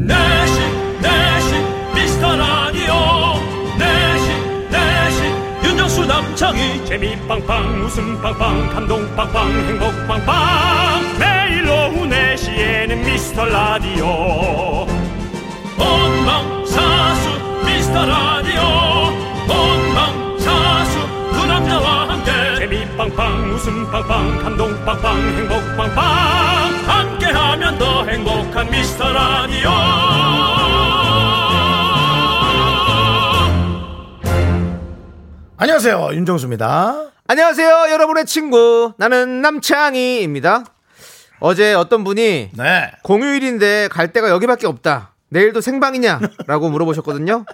내시 내시 미스터 라디오. 내시 내시 윤정수 남창희. 재미 빵빵 웃음 빵빵 감동 빵빵 행복 빵빵. 매일 오후 4시에는 미스터 라디오. 본방사수 미스터 라디오. 본방사수 그 남자와 함께. 재미 빵빵 웃음 빵빵 감동 빵빵 행복 빵빵 함께하면 더 행복한 미스터 라디오 안녕하세요 윤정수입니다. 안녕하세요, 여러분의 친구. 나는 남창희입니다. 어제 어떤 분이 네. 공휴일인데 갈 데가 여기밖에 없다. 내일도 생방이냐? 라고 물어보셨거든요.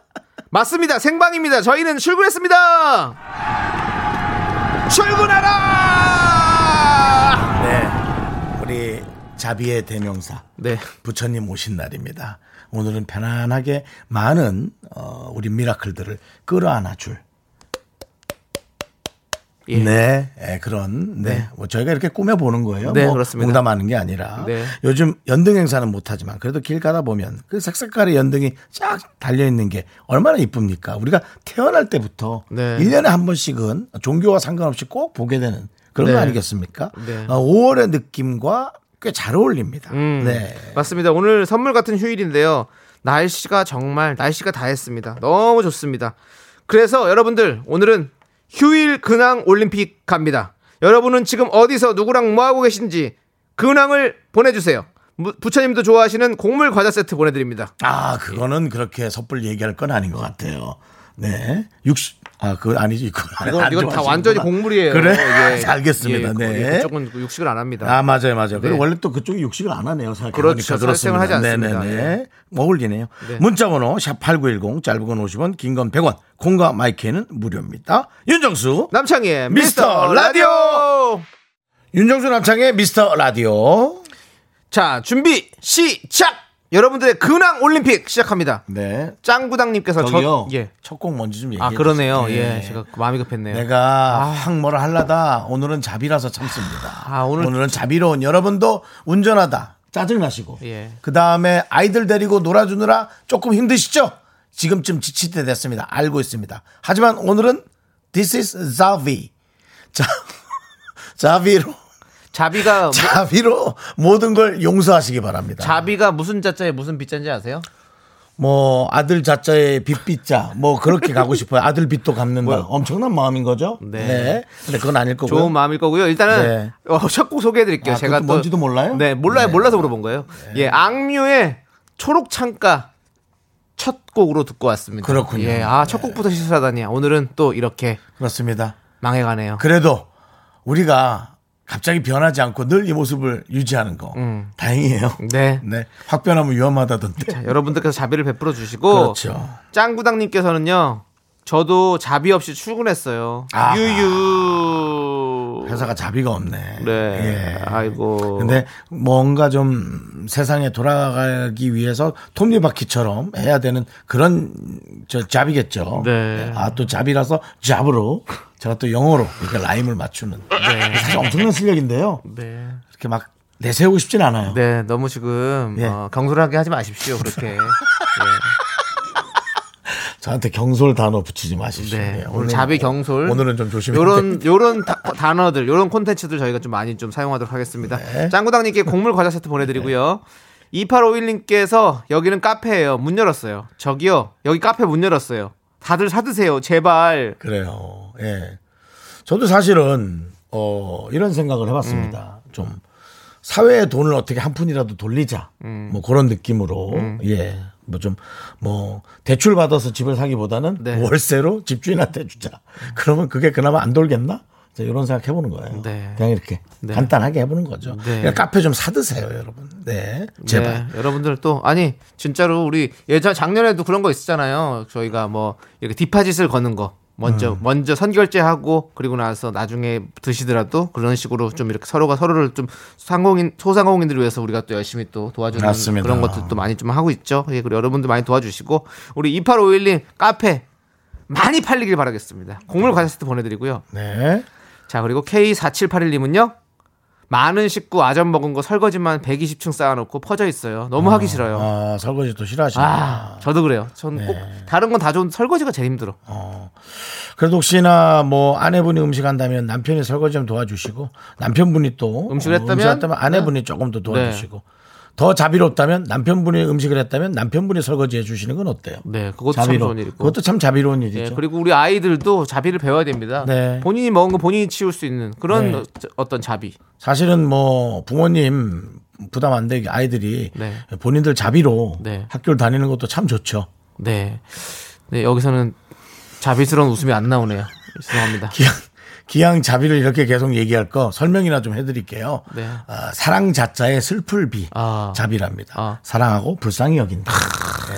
맞습니다. 생방입니다. 저희는 출근했습니다. 출근하라! 네. 우리 자비의 대명사 네. 부처님 오신 날입니다. 오늘은 편안하게 많은 어, 우리 미라클들을 끌어안아 줄 예. 네, 예, 그런 네, 네. 뭐 저희가 이렇게 꾸며 보는 거예요. 네, 뭐 그렇습니다. 농담하는 게 아니라 네. 요즘 연등 행사는 못 하지만 그래도 길 가다 보면 그 색색깔의 연등이 쫙 달려 있는 게 얼마나 이쁩니까? 우리가 태어날 때부터 네. 1년에 한 번씩은 종교와 상관없이 꼭 보게 되는 그런 네. 거 아니겠습니까? 네. 어, 5월의 느낌과 꽤 잘 어울립니다. 음, 네. 맞습니다. 오늘 선물 같은 휴일인데요. 날씨가 정말 날씨가 다 했습니다. 너무 좋습니다. 그래서 여러분들 오늘은 휴일 근황 올림픽 갑니다. 여러분은 지금 어디서 누구랑 뭐 하고 계신지 근황을 보내 주세요. 무- 부처님도 좋아하시는 곡물 과자 세트 보내드립니다. 아, 그거는 그렇게 섣불리 얘기할 건 아닌 것 같아요. 네. 육수, 아, 그거 아니지. 그거 이건, 안 이건 다. 완전히 곡물이에요. 그래? 예. 알겠습니다. 예, 네. 그쪽은 육식을 안 합니다. 아, 맞아요, 맞아요. 그리고 네. 원래 또 그쪽이 육식을 안 하네요. 생각해보니까 그렇죠. 그렇습니다. 하지 않습니다. 네네네. 어울리네요. 네. 문자번호 샵8910 짧은 건 50원, 긴 건 100원, 공과 마이크는 무료입니다. 윤정수. 남창희의 미스터 미스터 라디오! 윤정수 남창의 미스터 라디오. 자, 준비, 시작! 여러분들의 근황 올림픽 시작합니다. 네. 짱구당님께서 저기요. 저, 예. 첫 곡 뭔지 좀 얘기해 아, 그러네요. 주세요. 예. 제가 마음이 급했네요. 내가 확 뭐라 할라다 오늘은 자비라서 참습니다. 아, 오늘- 오늘은 자비로운 여러분도 운전하다 짜증 나시고 예. 그 다음에 아이들 데리고 놀아주느라 조금 힘드시죠? 지금쯤 지칠 때 됐습니다. 알고 있습니다. 하지만 오늘은 This is 자비. 자, 자비로 자비가 뭐- 자비로 모든 걸 용서하시기 바랍니다. 자비가 무슨 자자에 무슨 비자인지 아세요? 뭐 아들 자자에 빚빚자 뭐 그렇게 가고 싶어요. 아들 빚도 갚는다. 엄청난 마음인 거죠. 네. 네. 근데 그건 아닐 거고요. 좋은 마음일 거고요. 일단은 네. 어, 첫곡 소개해 드릴게요. 아, 제가 또 뭔지도 몰라요? 네, 몰라요. 네. 몰라서 물어본 거예요. 예, 악뮤의 초록 창가 첫 곡으로 듣고 왔습니다. 그렇군요. 예, 아, 첫 곡부터 시사하다니. 오늘은 또 이렇게 그렇습니다. 망해가네요. 그래도 우리가 갑자기 변하지 않고 늘 이 모습을 유지하는 거 다행이에요. 네. 네. 확 변하면 위험하다던데. 자, 여러분들께서 자비를 베풀어 주시고 그렇죠. 짱구당님께서는요. 저도 자비 없이 출근했어요. 아하. 유유. 회사가 자비가 없네. 네. 예. 아이고. 근데 뭔가 좀 세상에 돌아가기 위해서 톱니바퀴처럼 해야 되는 그런 저 잡이겠죠. 네. 아 또 잡이라서 잡으로 제가 또 영어로 이렇게 라임을 맞추는. 사실 엄청난 실력인데요. 네. 이렇게 막 내세우고 싶진 않아요. 네, 너무 지금 예. 어, 경솔하게 하지 마십시오. 그렇게. 예. 저한테 경솔 단어 붙이지 마십시오. 네, 네, 오늘 자비 경솔 오늘은 좀 조심해야 요런 요런 다- 단어들 요런 콘텐츠들 저희가 좀 많이 좀 사용하도록 하겠습니다. 네. 짱구당 님께 곡물 과자 세트 보내 드리고요. 2851님께서 여기는 카페예요. 문 열었어요. 저기요 여기 카페 문 열었어요. 다들 사 드세요. 제발. 그래요. 예. 저도 사실은 어 이런 생각을 해 봤습니다. 음. 좀 사회의 돈을 어떻게 한 푼이라도 돌리자. 음. 뭐 그런 느낌으로 예. 뭐 좀 뭐 대출 받아서 집을 사기보다는 네. 월세로 집주인한테 주자. 그러면 그게 그나마 안 돌겠나? 자, 이런 생각 해보는 거예요. 네. 그냥 이렇게 네. 간단하게 해보는 거죠. 네. 카페 좀 사드세요, 여러분. 네, 제발. 네, 여러분들 또 아니 진짜로 우리 예전 작년에도 그런 거 있었잖아요. 저희가 뭐 이렇게 디파짓을 거는 거. 먼저 음. 먼저 선결제하고 그리고 나서 나중에 드시더라도 그런 식으로 좀 이렇게 서로가 서로를 좀 상공인 소상공인들을 위해서 우리가 또 열심히 또 도와주는 맞습니다. 그런 것들도 많이 좀 하고 있죠. 예, 그리고 여러분들 많이 도와주시고 우리 2851님 카페 많이 팔리길 바라겠습니다. 곡물 과자 세트 보내드리고요. 네. 자 그리고 K4781님은요 많은 식구 아점 먹은 거 설거지만 120층 쌓아놓고 퍼져 있어요. 너무 하기 싫어요. 아, 설거지도 싫어하시나. 아, 저도 그래요. 전 꼭 다른 건 다 좋은 설거지가 제일 힘들어. 그래도 혹시나 뭐 아내분이 음식 한다면 남편이 설거지 좀 도와주시고 남편분이 또 음식을 어, 했다면? 아내분이 조금 더 도와주시고 더 자비롭다면 남편분이 음식을 했다면 남편분이 설거지 해주시는 건 어때요? 네, 그것도 참 자비로. 좋은 일이고. 그것도 참 자비로운 예, 일이죠. 그리고 우리 아이들도 자비를 배워야 됩니다. 네. 본인이 먹은 거 본인이 치울 수 있는 그런 네. 어- 어떤 자비. 사실은 뭐 부모님 부담 안 되게 아이들이 네. 본인들 자비로 네. 학교를 다니는 것도 참 좋죠. 네. 네, 여기서는 자비스러운 웃음이 안 나오네요. 죄송합니다. 기왕, 기왕 자비를 이렇게 계속 얘기할 거 설명이나 좀 해드릴게요. 네. 아, 사랑 자자의 슬플비 아. 자비랍니다. 아. 사랑하고 불쌍히 여긴다.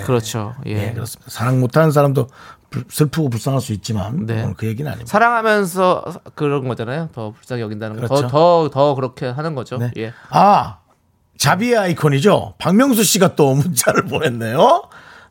그렇죠. 예. 네, 그렇습니다. 사랑 못하는 사람도 불- 슬프고 불쌍할 수 있지만 네. 오늘 그 얘기는 아닙니다. 사랑하면서 그런 거잖아요. 더 불쌍히 여긴다는 거. 그렇죠. 더, 더, 더 그렇게 하는 거죠. 네. 예. 아 자비의 아이콘이죠. 박명수 씨가 또 문자를 보냈네요.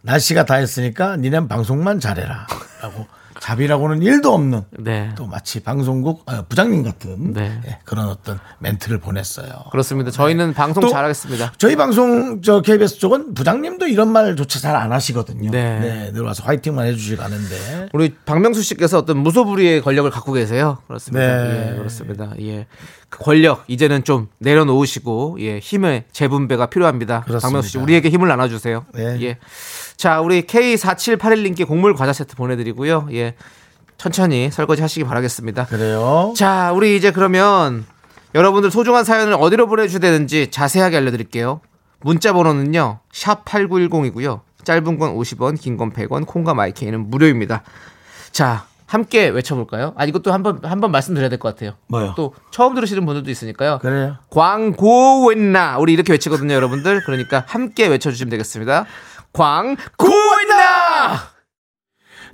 날씨가 다 했으니까 니넨 방송만 잘해라 라고 자비라고는 일도 없는 네. 또 마치 방송국 어, 부장님 같은 네. 예, 그런 어떤 멘트를 보냈어요. 그렇습니다. 저희는 방송 또 잘하겠습니다. 저희 방송 저 KBS 쪽은 부장님도 이런 말조차 잘 안 하시거든요. 네. 네. 늘 와서 화이팅만 해주시고 가는데 우리 박명수 씨께서 어떤 무소불위의 권력을 갖고 계세요. 그렇습니다. 네. 예, 그렇습니다. 예. 그 권력 이제는 좀 내려놓으시고 예, 힘의 재분배가 필요합니다. 그렇습니다. 박명수 씨 우리에게 힘을 나눠 주세요. 네. 예. 자, 우리 K4781님께 곡물 과자 세트 보내 드리고요. 예. 천천히 설거지 하시기 바라겠습니다. 그래요. 자, 우리 이제 그러면 여러분들 소중한 사연을 어디로 보내주셔야 되는지 자세하게 알려드릴게요. 문자 번호는요, 샵8910이고요. 짧은 건 50원, 긴 건 100원, 콩과 마이케이는 무료입니다. 자, 함께 외쳐볼까요? 아, 이것도 한 번, 한 번 말씀드려야 될 것 같아요. 뭐요? 또 처음 들으시는 분들도 있으니까요. 그래요. 광고웬나 우리 이렇게 외치거든요, 여러분들. 그러니까 함께 외쳐주시면 되겠습니다. 광고웬나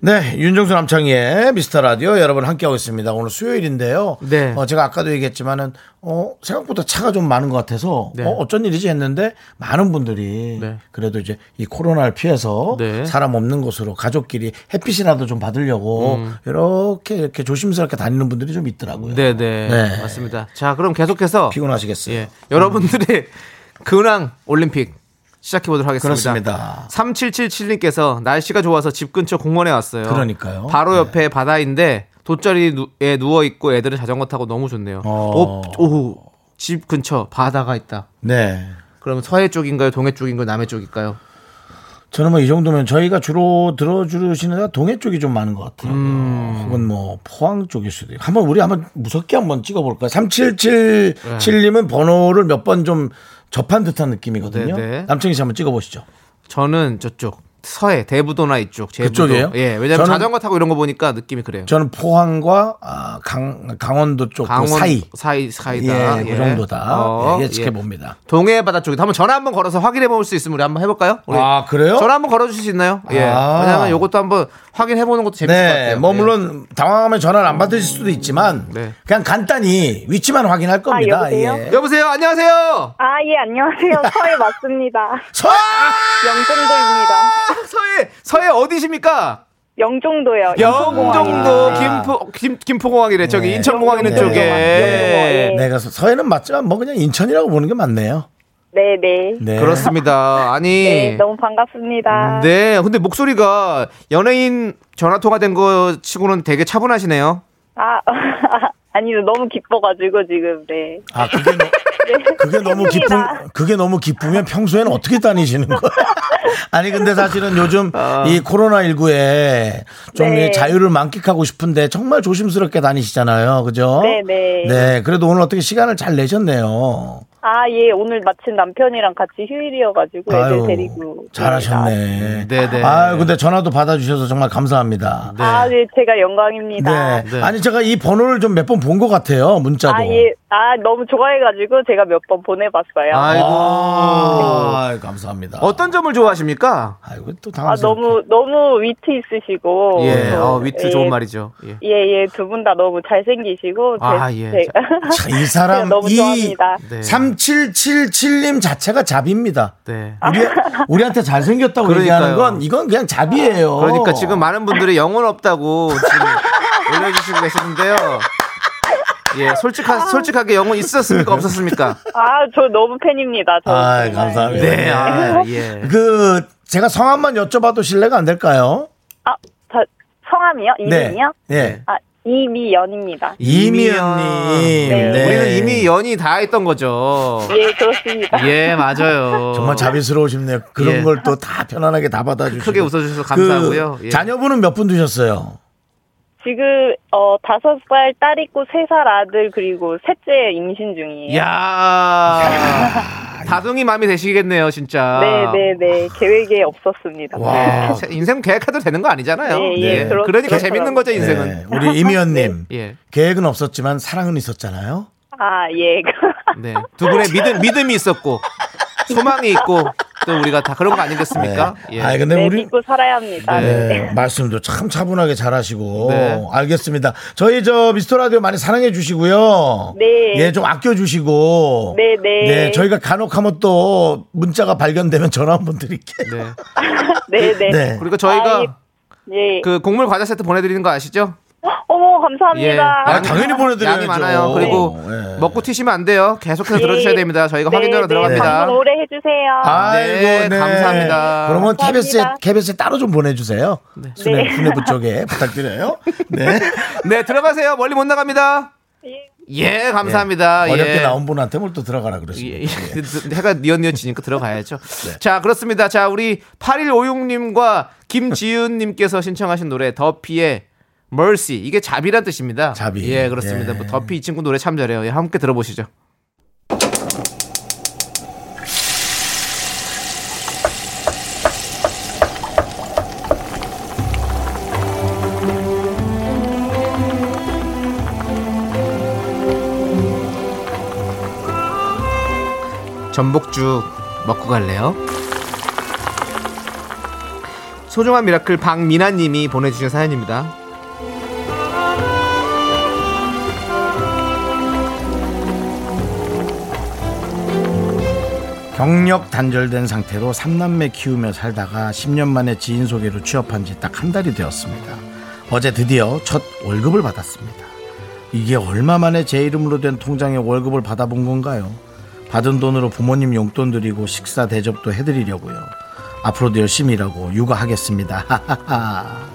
네, 윤정수 남창희의 미스터 라디오 여러분 함께하고 있습니다. 오늘 수요일인데요. 네. 어, 제가 아까도 얘기했지만은, 어, 생각보다 차가 좀 많은 것 같아서, 네. 어, 어쩐 일이지 했는데, 많은 분들이, 네. 그래도 이제 이 코로나를 피해서 네. 사람 없는 곳으로 가족끼리 햇빛이라도 좀 받으려고, 이렇게, 이렇게 조심스럽게 다니는 분들이 좀 있더라고요. 음. 네네 네. 맞습니다. 자 그럼 계속해서 피곤하시겠어요. 예, 여러분들의 근황 올림픽 시작해 보도록 하겠습니다. 그렇습니다. 3777님께서 날씨가 좋아서 집 근처 공원에 왔어요. 그러니까요. 바로 옆에 바다인데 돗자리에 누워 있고 애들은 자전거 타고 너무 좋네요. 어. 오, 오, 집 근처 바다가 있다. 네. 그러면 서해 쪽인가요? 동해 쪽인가요? 남해 쪽일까요? 저는 뭐 이 정도면 저희가 주로 들어주시는 동해 쪽이 좀 많은 것 같아요. 음. 혹은 뭐 포항 쪽일 수도 있고. 한번 우리 한번 무섭게 한번 찍어볼까요? 3777님은 번호를 몇 번 좀 접한 듯한 느낌이거든요. 네, 네. 남청희 씨 한번 찍어보시죠. 저는 저쪽 서해 대부도나 이쪽 제부도. 그쪽이에요? 예, 왜냐면 저는- 자전거 타고 이런 거 보니까 느낌이 그래요. 저는 포항과 아, 강, 강원도 쪽그 강원 사이. 사이 사이다. 예, 그 정도다. 어, 예, 예측해 봅니다. 동해 바다 쪽에 한번 전화 한번 걸어서 확인해 볼 수 있으면 우리 한번 해볼까요? 우리 아, 그래요? 전화 한번 걸어주실 수 있나요? 예. 아. 왜냐하면 이것도 한번 확인해 보는 것도 재밌을 것 네, 같아요. 뭐 예. 물론 당황하면 전화를 안 받으실 수도 있지만 네. 그냥 간단히 위치만 확인할 겁니다. 여보세요? 예. 여보세요, 안녕하세요. 아, 예, 안녕하세요. 서해 맞습니다. 서- 영종도입니다. 서해 서해 어디십니까? 영종도요. 영종도 아. 김포 김 김포공항이래. 저기 네. 인천공항 있는. 쪽에. 예. 내가 서- 서해는 맞지만 뭐 그냥 인천이라고 보는 게 맞네요. 네, 네. 네. 그렇습니다. 아니. 네, 너무 반갑습니다. 네, 근데 목소리가 연예인 전화 통화 된 거 치고는 되게 차분하시네요. 아, 아니, 너무 기뻐가지고 지금, 네. 아 그게 너, 그게 너무 기쁨. 그게 너무 기쁘면 평소에는 어떻게 다니시는 거야? 아니 근데 사실은 요즘 이 코로나 19에 좀 네. 이 자유를 만끽하고 싶은데 정말 조심스럽게 다니시잖아요, 그죠? 네, 네. 네, 그래도 오늘 어떻게 시간을 잘 내셨네요. 아, 예, 오늘 마침 남편이랑 같이 휴일이어가지고 애들 아유, 데리고. 잘하셨네. 네, 네. 아 근데 전화도 받아주셔서 정말 감사합니다. 아, 네, 제가 영광입니다. 네. 네. 아니 제가 이 번호를 좀 몇 번 본 것 같아요 문자도. 아, 예. 아, 너무 좋아해가지고 제가 몇 번 보내봤어요. 아이고. 아, 감사합니다. 어떤 점을 좋아하십니까? 아이고 또 아, 당황스럽게. 너무, 너무 위트 있으시고. 예, 또, 어, 위트 예, 좋은 말이죠. 예. 예, 예, 두 분 다 너무 잘생기시고. 아, 제- 예. 제가 자, 이 사람 너무 이 좋아합니다. 네. 3777님 자체가 잡입니다. 네. 아. 우리, 우리한테 잘생겼다고 그러니까요. 얘기하는 건 이건 그냥 잡이에요. 그러니까 지금 많은 분들이 영혼 없다고 지금 올려주시고 계시는데요. 예, 솔직하, 솔직하게 영혼 있었습니까? 없었습니까? 아, 저 너무 팬입니다. 저 아, 정말. 감사합니다. 네, 아, 예. 그 제가 성함만 여쭤봐도 실례가 안 될까요? 아, 저 성함이요? 이름이요? 네. 아, 이미연입니다. 이미연님. 네. 네. 우리는 이미 연이 다 했던 거죠. 예, 그렇습니다. 예, 맞아요. 정말 자비스러우십네요. 그런 예. 걸또 다 편안하게 다 받아주시고. 크게 웃어주셔서 감사하고요. 그 예. 자녀분은 몇 분 두셨어요? 지금 어 다섯 살 딸 있고 세 살 아들 그리고 셋째 임신 중이에요. 야 다둥이 마음이 되시겠네요, 진짜. 네 네 네 계획에 없었습니다. 와. 인생 계획해도 되는 거 아니잖아요. 네, 예, 그렇- 그러니까 그렇더라고요. 재밌는 거죠, 인생은. 네, 우리 이미연님. 예. 계획은 없었지만 사랑은 있었잖아요. 아 예. 네. 두 분의 믿음, 믿음이 있었고, 소망이 있고, 또 우리가 다 그런 거 아니겠습니까? 예. 아, 근데 네, 우리 믿고 살아야 합니다. 네, 네. 말씀도 참 차분하게 잘하시고 네. 알겠습니다. 저희 저 미스터 라디오 많이 사랑해 주시고요. 네. 예, 좀 아껴 주시고. 네, 네. 저희가 간혹 하면 또 문자가 발견되면 전화 한번 드릴게요. 네. 네네. 네. 그리고 저희가 아이, 예. 그 곡물 과자 세트 보내드리는 거 아시죠? 어머 감사합니다. 아, 당연히 보내드려야죠. 양이 많아요. 그리고 예. 먹고 튀시면 안 돼요. 계속해서 네. 들어주셔야 됩니다. 저희가 확인하러 네, 들어갑니다. 네, 오래 해주세요. 아이고, 네, 감사합니다. 그러면. KBS에, KBS에 따로 좀 보내주세요. 네. 수뇌부 쪽에 부탁드려요. 네. 네, 들어가세요. 멀리 못 나갑니다. 예. 예, 감사합니다. 어렵게 예. 나온 분한테 뭘 또 들어가라 예, 그러십니다. 예. 해가 니언니언지니까 들어가야죠. 자, 그렇습니다. 자, 우리 8156님과 김지윤님께서 신청하신 노래 더피의 Mercy 이게 자비란 뜻입니다. 자비. 예, 그렇습니다. 예. 뭐 더피 이 친구 노래 참 잘해요. 예, 함께 들어보시죠. 전복죽 먹고 갈래요? 소중한 미라클 박미나님이 보내주신 사연입니다. 경력 단절된 상태로 3남매 키우며 살다가 10년 만에 지인 소개로 취업한 지 딱 한 달이 되었습니다. 어제 드디어 첫 월급을 받았습니다. 이게 얼마 만에 제 이름으로 된 통장에 월급을 받아본 건가요? 받은 돈으로 부모님 용돈 드리고 식사 대접도 해드리려고요. 앞으로도 열심히 일하고 육아하겠습니다.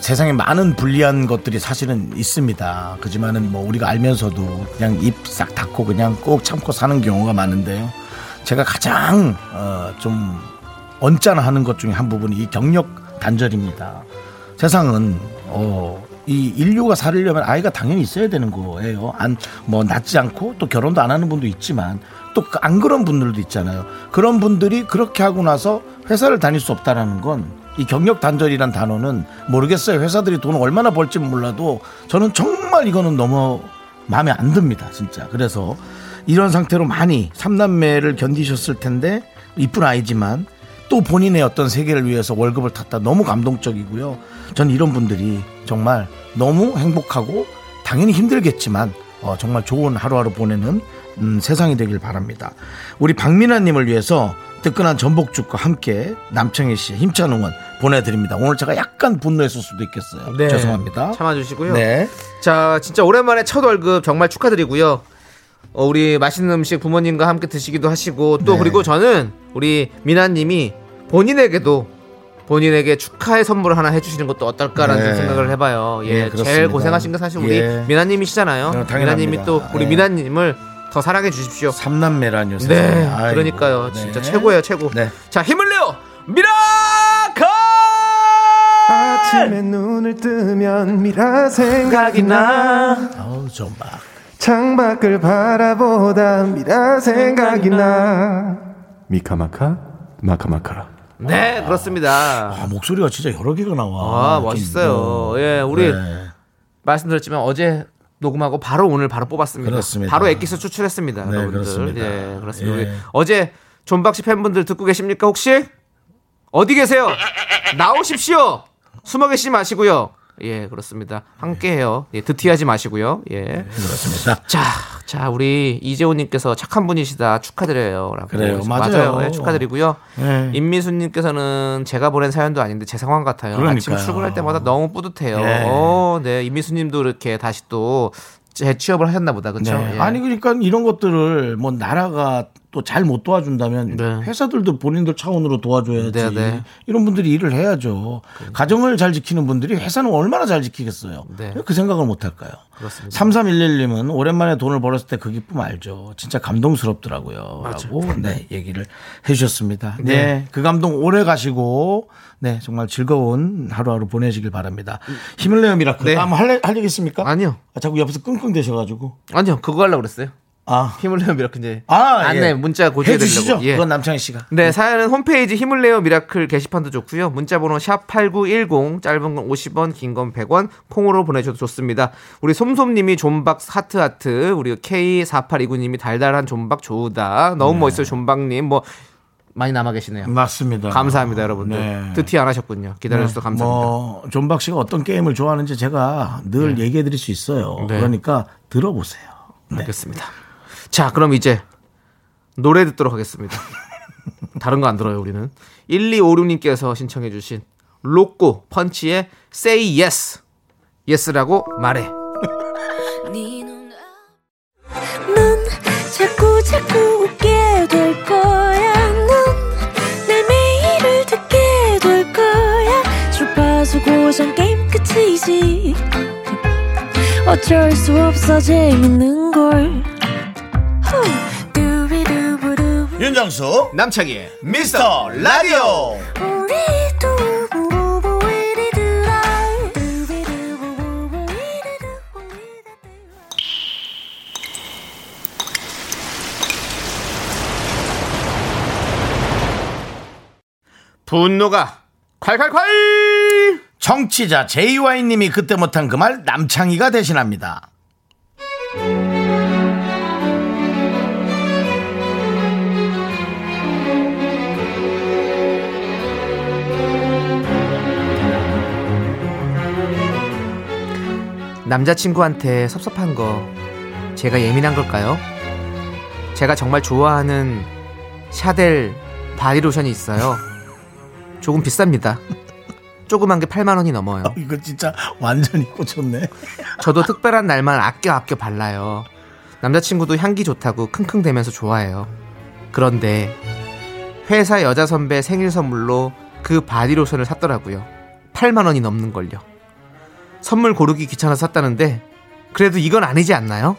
세상에 많은 불리한 것들이 사실은 있습니다. 그지만은 뭐 우리가 알면서도 그냥 입 싹 닫고 그냥 꼭 참고 사는 경우가 많은데요. 제가 가장 어, 좀 언짢아하는 것 중에 한 부분이 이 경력 단절입니다. 세상은 어, 이 인류가 살려면 아이가 당연히 있어야 되는 거예요. 안 뭐 낳지 않고 또 결혼도 안 하는 분도 있지만 또 안 그런 분들도 있잖아요. 그런 분들이 그렇게 하고 나서 회사를 다닐 수 없다라는 건 이 경력 단절이란 단어는 모르겠어요. 회사들이 돈을 얼마나 벌지 몰라도 저는 정말 이거는 너무 마음에 안 듭니다. 진짜. 그래서 이런 상태로 많이 삼남매를 견디셨을 텐데 이쁜 아이지만 또 본인의 어떤 세계를 위해서 월급을 탔다 너무 감동적이고요. 전 이런 분들이 정말 너무 행복하고 당연히 힘들겠지만 어, 정말 좋은 하루하루 보내는 음, 세상이 되길 바랍니다. 우리 박민아님을 위해서 뜨끈한 전복죽과 함께 남청희 씨 힘찬 응원 보내드립니다. 오늘 제가 약간 분노했을 수도 있겠어요. 네. 죄송합니다. 참아주시고요. 네. 자, 진짜 오랜만에 첫 월급 정말 축하드리고요. 어, 우리 맛있는 음식 부모님과 함께 드시기도 하시고 또 네. 그리고 저는 우리 미나님이 본인에게도 본인에게 축하의 선물을 하나 해주시는 것도 어떨까라는 네. 생각을 해봐요. 예, 예, 그렇습니다. 제일 고생하신 건 사실 우리 예. 미나님이시잖아요. 어. 미나님이 또 우리 예. 미나님을 더 사랑해 주십시오. 삼남매라뇨. 세상에. 네, 아이고. 그러니까요. 네. 진짜 최고예요, 최고. 네. 자, 힘을 내요, 미라클! 아침에 눈을 뜨면 미라 생각이 나 아우 좀 막. 창밖을 바라보다 미라 생각이 나 미카마카 마카마카 네, 그렇습니다. 아, 목소리가 진짜 여러 개가 나와. 아, 멋있어요. 예, 우리 네. 말씀드렸지만 어제 녹음하고 바로 오늘 바로 뽑았습니다. 그렇습니다. 바로 엑기스 추출했습니다. 네, 여러분들. 그렇습니다. 예, 그렇습니다. 예. 어제 존박씨 팬분들 듣고 계십니까 혹시? 어디 계세요? 나오십시오. 숨어 계시지 마시고요. 예, 그렇습니다. 함께 해요. 예, 드티하지 마시고요. 예. 그렇습니다. 자, 자, 우리 이재호님께서 착한 분이시다 축하드려요. 라고 그래요. 해서 맞아요. 네, 축하드리고요. 네. 임미수님께서는 제가 보낸 사연도 아닌데 제 상황 같아요. 아침 그러니까요. 출근할 때마다 너무 뿌듯해요. 네. 어, 네, 임미수님도 이렇게 다시 또 재취업을 하셨나 보다, 그렇죠? 네. 아니 그러니까 이런 것들을 뭐 나라가 또 잘 못 도와준다면 네. 회사들도 본인들 차원으로 도와줘야지 네, 네. 이런 분들이 일을 해야죠 가정을 잘 지키는 분들이 회사는 얼마나 잘 지키겠어요 네. 왜그 생각을 못 할까요 그렇습니다. 3311님은 오랜만에 돈을 벌었을 때 그 기쁨 알죠 진짜 감동스럽더라고요 라고 네 얘기를 해주셨습니다 네. 그 감동 오래 가시고 네 정말 즐거운 하루하루 보내시길 바랍니다 힘을 내요 미라클 네. 아, 한번 할, 할 얘기 있습니까? 아니요. 아, 자꾸 옆에서 끙끙 대셔가지고 아니요, 그거 하려고 그랬어요. 아 힘을 내요 미라클 이제 아, 안내 예. 문자 고쳐드리려고. 해주시죠. 예. 그건 남창희 씨가. 네, 사연은 홈페이지 힘을 내요 미라클 게시판도 좋고요. 문자번호 샵 #8910 짧은 건 50원, 긴 건 100원, 콩으로 보내셔도 좋습니다. 우리 솜솜님이 존박 하트 하트, 우리 K4829님이 달달한 존박 좋으다. 너무 네. 멋있어요, 존박님. 뭐 많이 남아 계시네요. 맞습니다. 감사합니다, 여러분들. 네. 드티 안 하셨군요. 기다려주셔서 감사합니다. 뭐 존박 씨가 어떤 게임을 좋아하는지 제가 늘 얘기해 드릴 수 있어요. 네. 그러니까 들어보세요. 네. 알겠습니다. 자, 그럼 이제 노래 듣도록 하겠습니다. 다른 거 안 들어요, 우리는. 1256님께서 신청해 주신 로꼬 펀치의 Say Yes. Yes라고 말해. 넌 자꾸 자꾸 웃게 될 거야. 넌내 매일을 듣게 될 거야. 주파수 고정 게임 끝이지. 어쩔 수 없어 재밌는 걸. 윤정수 남창희의 미스터 라디오. 분노가 콸콸콸! 정치자 JY님이 그때 못한 그 말 남창희가 대신합니다. 남자친구한테 섭섭한 거 제가 예민한 걸까요? 제가 정말 좋아하는 샤델 바디로션이 있어요. 조금 비쌉니다. 조그만 게 8만 원이 넘어요. 이거 진짜 완전히 꽂혔네. 저도 특별한 날만 아껴 아껴 발라요. 남자친구도 향기 좋다고 킁킁대면서 좋아해요. 그런데 회사 여자 선배 생일 선물로 그 바디로션을 샀더라고요. 8만 원이 넘는 걸요. 선물 고르기 귀찮아서 샀다는데 그래도 이건 아니지 않나요?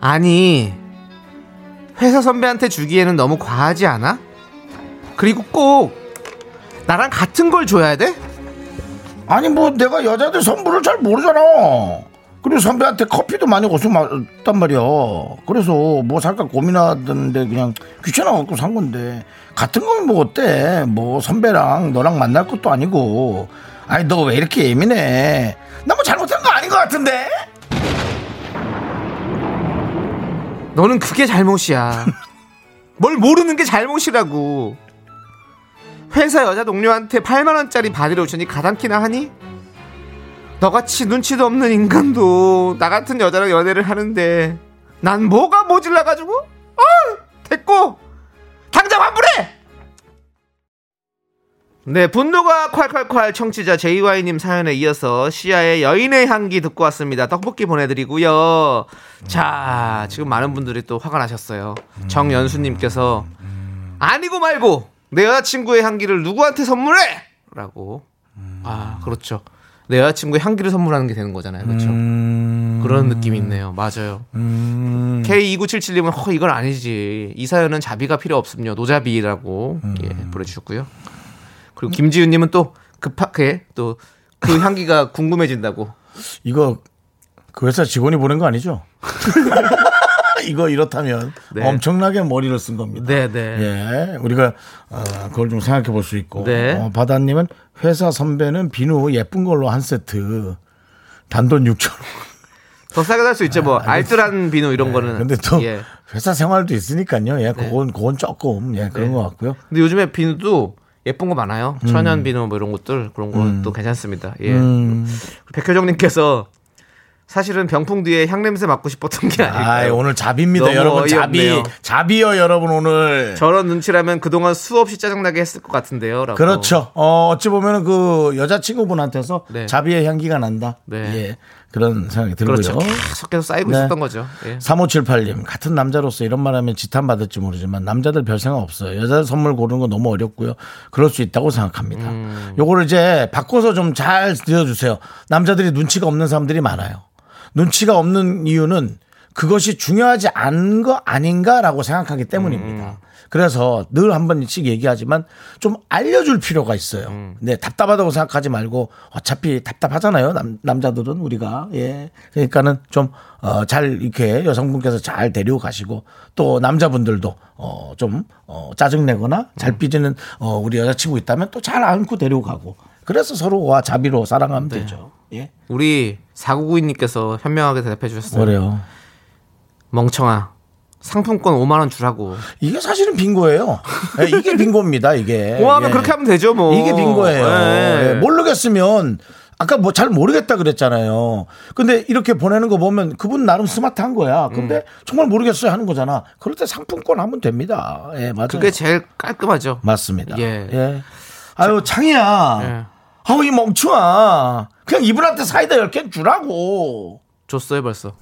아니 회사 선배한테 주기에는 너무 과하지 않아? 그리고 꼭 나랑 같은 걸 줘야 돼? 아니 뭐 내가 여자들 선물을 잘 모르잖아. 그리고 선배한테 커피도 많이 고생했단 말이야. 그래서 뭐 살까 고민하던데 그냥 귀찮아갖고 산 건데 같은 거면 뭐 어때? 뭐 선배랑 너랑 만날 것도 아니고. 아니 너 왜 이렇게 예민해? 나 뭐 잘못한 거 아닌 것 같은데? 너는 그게 잘못이야. 뭘 모르는 게 잘못이라고. 회사 여자 동료한테 8만 원짜리 바디로션이 가당키나 하니? 너같이 눈치도 없는 인간도 나 같은 여자랑 연애를 하는데 난 뭐가 모질라 가지고? 아, 됐고 당장 환불해. 네, 분노가 콸콸콸 청취자 JY님 사연에 이어서 시아의 여인의 향기 듣고 왔습니다. 떡볶이 보내드리고요. 자, 지금 많은 분들이 또 화가 나셨어요. 정연수님께서 아니고 말고 내 여자친구의 향기를 누구한테 선물해? 라고. 아, 그렇죠. 내 여자친구의 향기를 선물하는 게 되는 거잖아요. 그렇죠. 그런 느낌이 있네요. 맞아요. K2977님은 허 이건 아니지. 이 사연은 자비가 필요 없음요. 노자비라고 예, 보내주셨고요. 그리고 김지윤님은 또 급하게 또 그 향기가 궁금해진다고. 이거 그 회사 직원이 보낸 거 아니죠? 이거 이렇다면 네. 엄청나게 머리를 쓴 겁니다. 네, 네. 예, 우리가 어, 그걸 좀 생각해 볼 수 있고. 네. 어, 바다님은 회사 선배는 비누 예쁜 걸로 한 세트 단돈 6천 원. 더 싸게 살 수 있죠. 뭐 알뜰한 비누 이런 거는. 아, 근데 또 예. 회사 생활도 있으니까요. 예, 그건 그건 조금 예, 그런 네. 것 같고요. 근데 요즘에 비누도 예쁜 거 많아요. 천연 비누 뭐 이런 것들 그런 것도 괜찮습니다. 예. 음. 백효정님께서 사실은 병풍 뒤에 향 냄새 맡고 싶었던 게 아, 아닐까요? 오늘 잡입니다, 여러분. 어이없네요. 잡이요, 여러분 오늘. 저런 눈치라면 그동안 수없이 짜증나게 했을 것 같은데요. 라고. 그렇죠. 어, 어찌 보면은 그 여자친구분한테서 네. 자비의 향기가 난다. 네. 예. 그런 생각이 들고요. 그렇죠. 계속 계속 쌓이고 네. 있었던 거죠. 예. 3578님, 같은 남자로서 이런 말 하면 지탄 받을지 모르지만 남자들 별 생각 없어요. 여자 선물 고르는 거 너무 어렵고요. 그럴 수 있다고 생각합니다. 음. 요거를 이제 바꿔서 좀 잘 들어주세요. 남자들이 눈치가 없는 사람들이 많아요. 눈치가 없는 이유는 그것이 중요하지 않은 거 아닌가라고 생각하기 때문입니다. 음. 그래서 늘 한 번씩 얘기하지만 좀 알려줄 필요가 있어요. 음. 네, 답답하다고 생각하지 말고 어차피 답답하잖아요. 남, 남자들은 우리가. 예. 그러니까는 좀, 어, 잘 이렇게 여성분께서 잘 데리고 가시고 또 남자분들도 어, 좀, 어, 짜증내거나 음. 잘 삐지는 어, 우리 여자친구 있다면 또 잘 안고 데리고 가고 그래서 서로와 자비로 사랑하면 네. 되죠. 예. 우리 4992님께서 현명하게 대답해 주셨어요. 그래요. 멍청아. 상품권 5만 원 주라고. 이게 사실은 빙고예요. 예, 이게 빙고입니다, 이게. 고마우면 예. 그렇게 하면 되죠, 뭐. 이게 빙고예요. 예. 예, 모르겠으면 아까 뭐 잘 모르겠다 그랬잖아요. 근데 이렇게 보내는 거 보면 그분 나름 스마트한 거야. 근데 음. 정말 모르겠어요 하는 거잖아. 그럴 때 상품권 하면 됩니다. 예, 맞아요. 그게 제일 깔끔하죠. 맞습니다. 예. 예. 아유, 창이야. 예. 아우, 이 멍청아. 그냥 이분한테 사이다 10개 주라고. 줬어요, 벌써.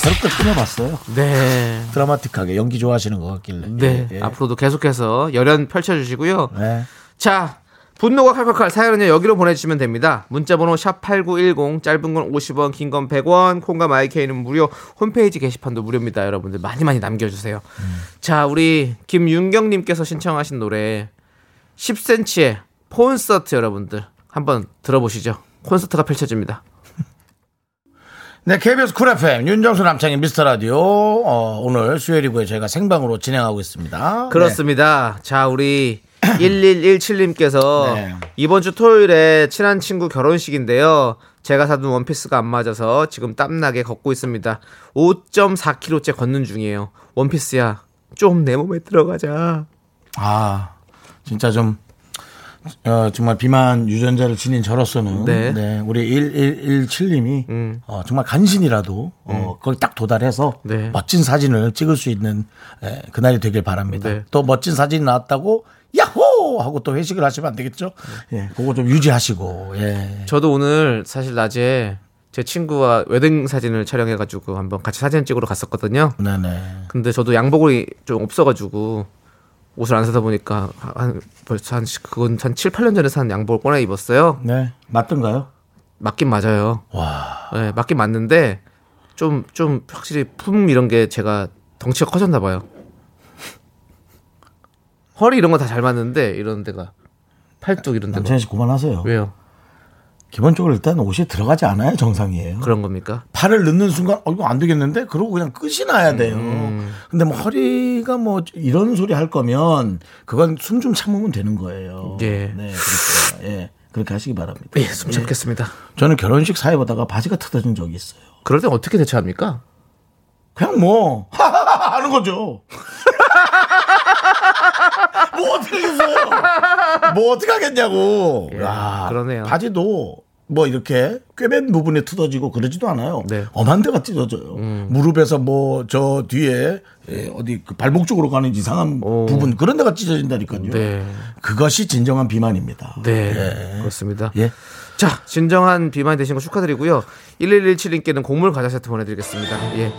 새롭게 끊어봤어요. 네. 드라마틱하게 연기 좋아하시는 것 같길래. 네. 예, 예. 앞으로도 계속해서 열연 펼쳐주시고요. 네. 자, 분노가 칼칼칼 사연은요, 여기로 보내주시면 됩니다. 문자번호 샵8910, 짧은 건 50원, 긴 건 100원, 콩과 마이케이는 무료, 홈페이지 게시판도 무료입니다. 여러분들 많이 많이 남겨주세요. 자, 우리 김윤경님께서 신청하신 노래, 10cm의 콘서트 여러분들 한번 들어보시죠. 콘서트가 펼쳐집니다. 네, KBS 쿨 FM 윤정수 남창희의 미스터 라디오 어, 오늘 수요일이고요. 저희가 생방으로 진행하고 있습니다. 그렇습니다. 자, 우리 1117님께서 네. 이번 주 토요일에 친한 친구 결혼식인데요. 제가 사둔 원피스가 안 맞아서 지금 땀나게 걷고 있습니다. 5.4km째 걷는 중이에요. 원피스야, 좀 내 몸에 들어가자. 아, 진짜 좀 어, 정말 비만 유전자를 지닌 저로서는 네. 네. 우리 1117님이 음. 어, 정말 간신이라도 어, 거기 딱 도달해서 네. 멋진 사진을 찍을 수 있는 에, 그날이 되길 바랍니다. 네. 또 멋진 사진이 나왔다고 야호 하고 또 회식을 하시면 안 되겠죠? 예, 그거 좀 유지하시고 예. 저도 오늘 사실 낮에 제 친구와 웨딩 사진을 촬영해가지고 한번 같이 사진 찍으러 갔었거든요. 네네. 근데 저도 양복이 좀 없어가지고 옷을 안 사다 보니까 한 벌써 한 그건 한 7, 8년 전에 산 양복을 꺼내 입었어요. 네. 맞던가요? 맞긴 맞아요. 와. 네, 맞긴 맞는데 좀좀 확실히 품 이런 게 제가 덩치가 커졌나 봐요. 허리 이런 거 다 잘 맞는데 이런 데가 팔뚝 이런 데가 남창희 씨 그만하세요. 왜요? 기본적으로 일단 옷이 들어가지 않아야 정상이에요. 그런 겁니까? 팔을 넣는 순간 어 이거 안 되겠는데 그러고 그냥 끝이 나야 돼요. 음. 근데 뭐 허리가 뭐 이런 소리 할 거면 그건 숨 좀 참으면 되는 거예요. 예. 네, 그렇습니다. 예. 그렇게 하시기 바랍니다. 예, 숨 참겠습니다. 저는 결혼식 사회 보다가 바지가 터져진 적이 있어요. 그럴 땐 어떻게 대처합니까? 그냥 뭐 하하하 하는 거죠. 뭐 어떻게 하겠어요? 뭐 어떻게 하겠냐고. 예, 야, 그러네요. 바지도 뭐 이렇게 꿰맨 부분에 뜯어지고 그러지도 않아요. 네. 음. 엄한 데가 찢어져요. 무릎에서 뭐 저 뒤에 예, 어디 그 발목 쪽으로 가는 이상한 오. 부분 그런 데가 찢어진다니까요. 네. 그것이 진정한 비만입니다. 네. 그렇습니다. 예. 자, 진정한 비만이 되신 거 축하드리고요. 1117님께는 곡물 과자 세트 보내드리겠습니다. 예.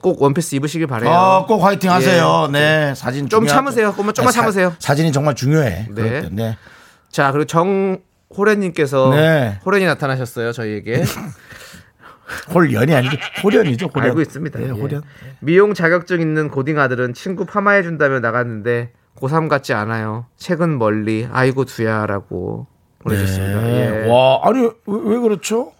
꼭 원피스 입으시길 바래요. 아, 꼭 화이팅 하세요. 예. 네. 사진 좀 중요하죠. 참으세요. 조금만 조금만 사- 참으세요. 사 진이 정말 중요해. 네. 네. 자, 그리고 정호래님께서 네. 호렌이 나타나셨어요. 저희에게. 홀연이 아니죠. 호련이죠. 호련. 알고 있습니다. 네, 예. 호련. 미용 자격증 있는 고딩 아들은 친구 파마해 준다며 나갔는데 고3 같지 않아요. 책은 멀리. 아이고 두야라고 보내주셨습니다. 네. 예. 와, 아니 왜, 왜 그렇죠?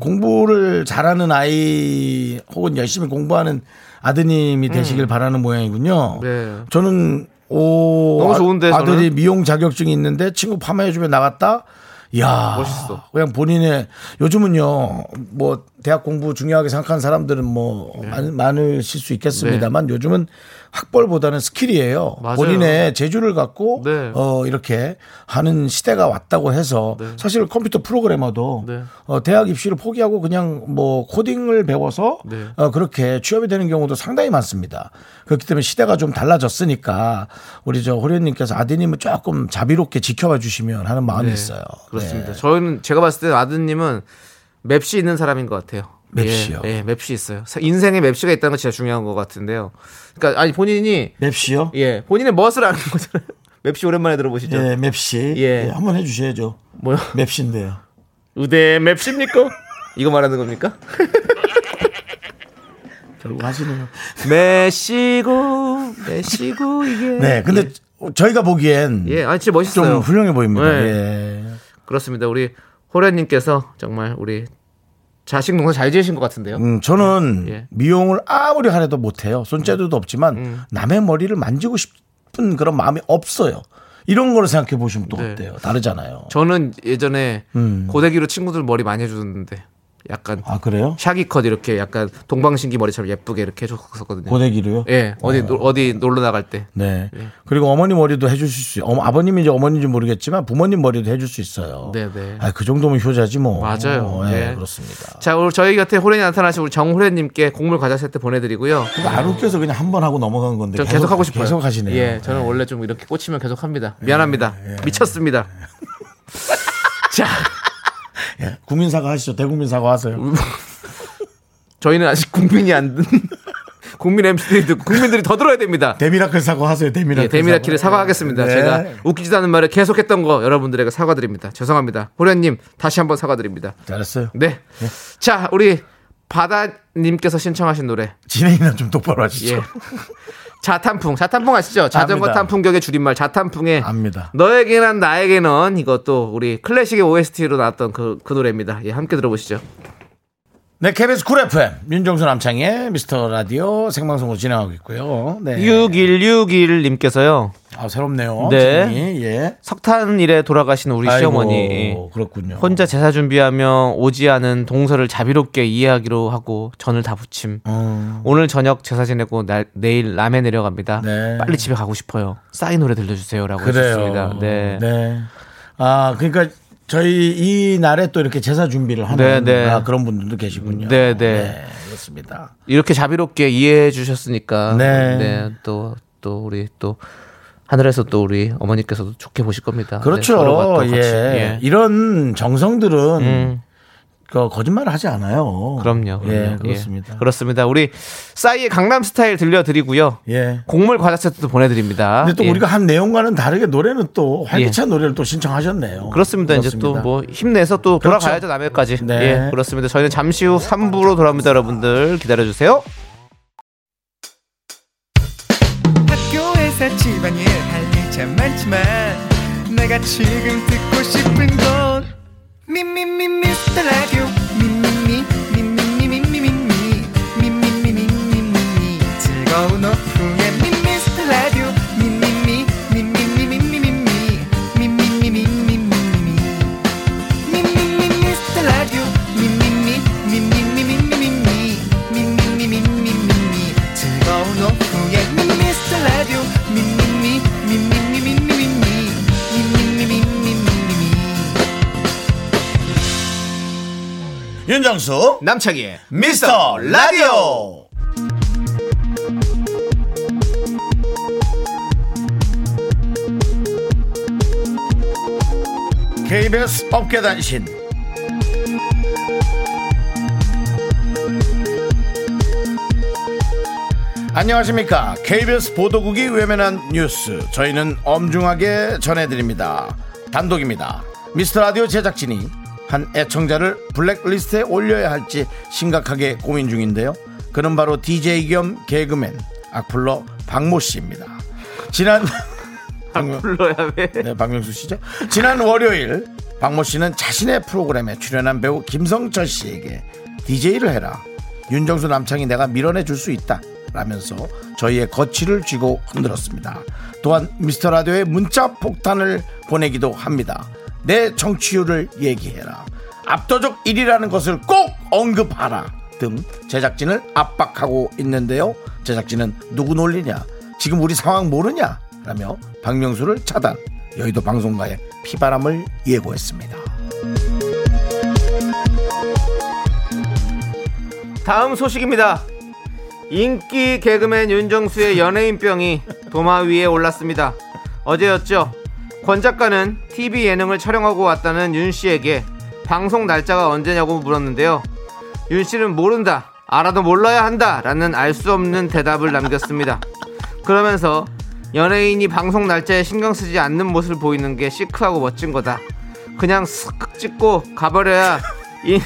공부를 잘하는 아이 혹은 열심히 공부하는 아드님이 되시길 바라는 모양이군요. 네. 저는 오 너무 좋은데, 아, 들이? 미용 자격증이 있는데 친구 파마해주면 나갔다. 야 멋있어. 그냥 본인의 요즘은요 뭐 대학 공부 중요하게 생각하는 사람들은 뭐 네. 많, 많으실 수 있겠습니다만 요즘은 학벌보다는 skill이에요. 맞아요. 본인의 재주를 갖고 네. 어 이렇게 하는 시대가 왔다고 해서 사실 컴퓨터 프로그래머도 네. 어, 대학 입시를 포기하고 그냥 뭐 코딩을 배워서 네. 어, 그렇게 취업이 되는 경우도 상당히 많습니다. 그렇기 때문에 시대가 좀 달라졌으니까 우리 저 호련님께서 아드님을 조금 자비롭게 지켜봐 주시면 하는 마음이 있어요. 네. 그렇습니다. 네. 저는 제가 봤을 때 아드님은 맵시 있는 사람인 것 같아요. 맵시요? 예, 예, 맵시 있어요. 사- 인생에 맵시가 있다는 건 진짜 중요한 것 같은데요. 그러니까 아니 본인이 맵시요? 예 본인의 멋을 아는 거잖아요. 맵시 오랜만에 들어보시죠. 예, 맵시. 예. 예, 한번 해주셔야죠. 뭐요? 맵시인데요. 의대 맵시입니까? 이거 말하는 겁니까? 결국 하시네요. 메시고 메시고 이게 네, 근데 저희가 보기엔 예, 아니 진짜 좀 멋있어요. 훌륭해 보입니다. 네. 예. 그렇습니다. 우리 호련님께서 정말 우리 자식 농사 잘 지으신 것 같은데요. 음, 저는 예. 미용을 아무리 하려도 못해요. 손재주도 없지만 음. 남의 머리를 만지고 싶은 그런 마음이 없어요. 이런 거를 생각해 보시면 또 네. 어때요? 다르잖아요. 저는 예전에 음. 고데기로 친구들 머리 많이 해주는데 약간 아 그래요? shaggy cut 이렇게 약간 동방신기 머리처럼 예쁘게 이렇게 해줬었거든요. 고데기로요? 예, 어디 노- 어디 놀러 나갈 때. 네. 예. 그리고 어머니 머리도 해주실 수, 어머, 아버님인지 어머니인지 모르겠지만 부모님 머리도 해줄 수 있어요. 네, 네. 아, 그 정도면 효자지 뭐. 맞아요. 네, 네. 그렇습니다. 자, 오늘 저희 곁에 홀연히 나타나신 우리 정호련님께 곡물 과자 세트 보내드리고요. 안 웃겨서 그냥 한 번 하고 넘어간 건데. 전 계속, 하고 싶어요. 계속 하시네요. 예, 저는 원래 좀 이렇게 꽂히면 계속 합니다. 미안합니다. 미쳤습니다. 자, 예. 국민 사과 하시죠. 대국민 사과 하세요. 저희는 아직 국민이 안 듣는 국민 MC들이 국민들이 더 들어야 됩니다. 대미라클 사과 하세요. 대미라클. 예, 대미라클 사과. 사과하겠습니다. 네. 제가 웃기지도 않은 말을 계속했던 거 여러분들에게 사과드립니다. 죄송합니다. 호련님 다시 한번 사과드립니다. 잘했어요. 네. 자, 우리 바다님께서 신청하신 노래. 진행이나 좀 똑바로 하시죠. 예. 자탄풍. 자탄풍 아시죠? 자전거 압니다. 탄 풍경의 줄임말 자탄풍의 압니다. 너에게는 나에게는 이것도 우리 클래식의 OST로 나왔던 그, 그 노래입니다. 예, 함께 들어보시죠. 네, KBS 쿨 FM 윤정수 남창희의 미스터 라디오 생방송으로 진행하고 있고요. 네. 6161님께서요. 아, 새롭네요. 네. 진행이. 예. 석탄일에 돌아가신 우리 아이고, 시어머니. 그렇군요. 혼자 제사 준비하며 오지 않은 동서를 자비롭게 이해하기로 하고 전을 다 부침. 음, 오늘 저녁 제사 지내고 날- 내일 남해 내려갑니다. 네. 빨리 집에 가고 싶어요. 싸이 노래 들려주세요라고 그래요. 하셨습니다. 네. 아, 그러니까 저희 이 날에 또 이렇게 제사 준비를 하는 네, 네. 아, 그런 분들도 계시군요. 네, 네. 그렇습니다. 이렇게 자비롭게 이해해 주셨으니까 네. 네. 또, 또 우리 또 하늘에서 또 우리 어머니께서도 좋게 보실 겁니다. 네, 그렇죠. 예. 예. 이런 정성들은 음. 그 거짓말을 하지 않아요. 그럼요. 예, 그럼요. 그렇습니다. 그렇습니다. 우리 싸이의 강남 스타일 들려드리고요. 예. 곡물 과자 세트도 보내드립니다. 근데 또 예. 우리가 한 내용과는 다르게 노래는 또 활기찬 노래를 또 신청하셨네요. 그렇습니다. 이제 또 그렇습니다. 뭐 힘내서 또 그렇죠. 돌아가야죠 남해까지. 네. 예, 그렇습니다. 저희는 잠시 후 3부로 돌아옵니다, 여러분들 기다려 주세요. 학교에서 집안일 할일참 많지만 내가 지금 듣고 싶은 건 미미미 미스터 라디오 미미미 윤정수 남창희의 미스터 라디오. KBS 업계단신. 안녕하십니까? KBS 보도국이 외면한 뉴스 저희는 엄중하게 전해드립니다. 단독입니다. 미스터 라디오 제작진이 한 애청자를 블랙리스트에 올려야 할지 심각하게 고민 중인데요 그는 바로 DJ 겸 개그맨 악플러 박모 씨입니다 지난 불러야 돼. 네, 박명수 씨죠. 지난 월요일 박모 씨는 자신의 프로그램에 출연한 배우 김성철 씨에게 DJ를 해라. 윤정수 남창이 내가 밀어내 줄 수 있다. 라면서 저희의 거취를 쥐고 흔들었습니다. 또한 미스터 라디오에 문자 폭탄을 보내기도 합니다. 내 정치율을 얘기해라. 압도적 1위라는 것을 꼭 언급하라. 등 제작진을 압박하고 있는데요. 제작진은 누구 놀리냐? 지금 우리 상황 모르냐? 라며 박명수를 차단. 여의도 방송가에 피바람을 예고했습니다. 다음 소식입니다. 인기 개그맨 윤정수의 연예인병이 도마 위에 올랐습니다. 어제였죠. 권 작가는 TV 예능을 촬영하고 왔다는 윤 씨에게 방송 날짜가 언제냐고 물었는데요. 윤 씨는 모른다. 알아도 몰라야 한다. 라는 알 수 없는 대답을 남겼습니다. 그러면서 연예인이 방송 날짜에 신경 쓰지 않는 모습을 보이는 게 시크하고 멋진 거다. 그냥 슥 찍고 가버려야 인,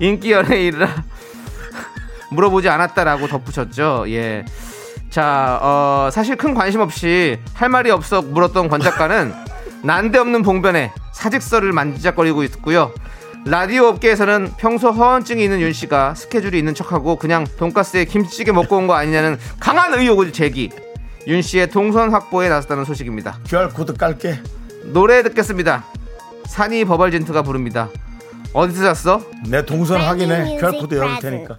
인기 연예인이라 물어보지 않았다라고 덧붙였죠. 예. 자, 어, 사실 큰 관심 없이 할 말이 없어 물었던 권 작가는 난데없는 봉변에 사직서를 만지작거리고 있고요. 라디오 업계에서는 평소 허언증이 있는 윤 씨가 스케줄이 있는 척하고 그냥 돈가스에 김치찌개 먹고 온 거 아니냐는 강한 의혹을 제기. 윤 씨의 동선 확보에 나섰다는 소식입니다. QR코드 깔게. 노래 듣겠습니다. 산이 버벌진트가 부릅니다. 어디서 잤어? 내 동선 확인해. QR코드 열을 테니까.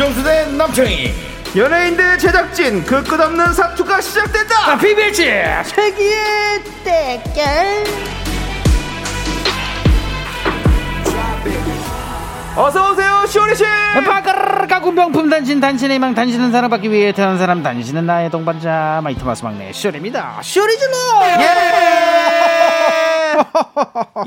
윤정수 대 남창희. 연예인 대 제작진 그 끝없는 사투가 시작된다. 비빌지 세기의 대결. 어서 오세요, 시원이 씨. 바까르르 가구 명품 단신 단신의 희망 단신은 사랑받기 위해 태어난 사람 단신은 나의 동반자 마이토마스 막내 쇼리입니다 쇼리즈노 예!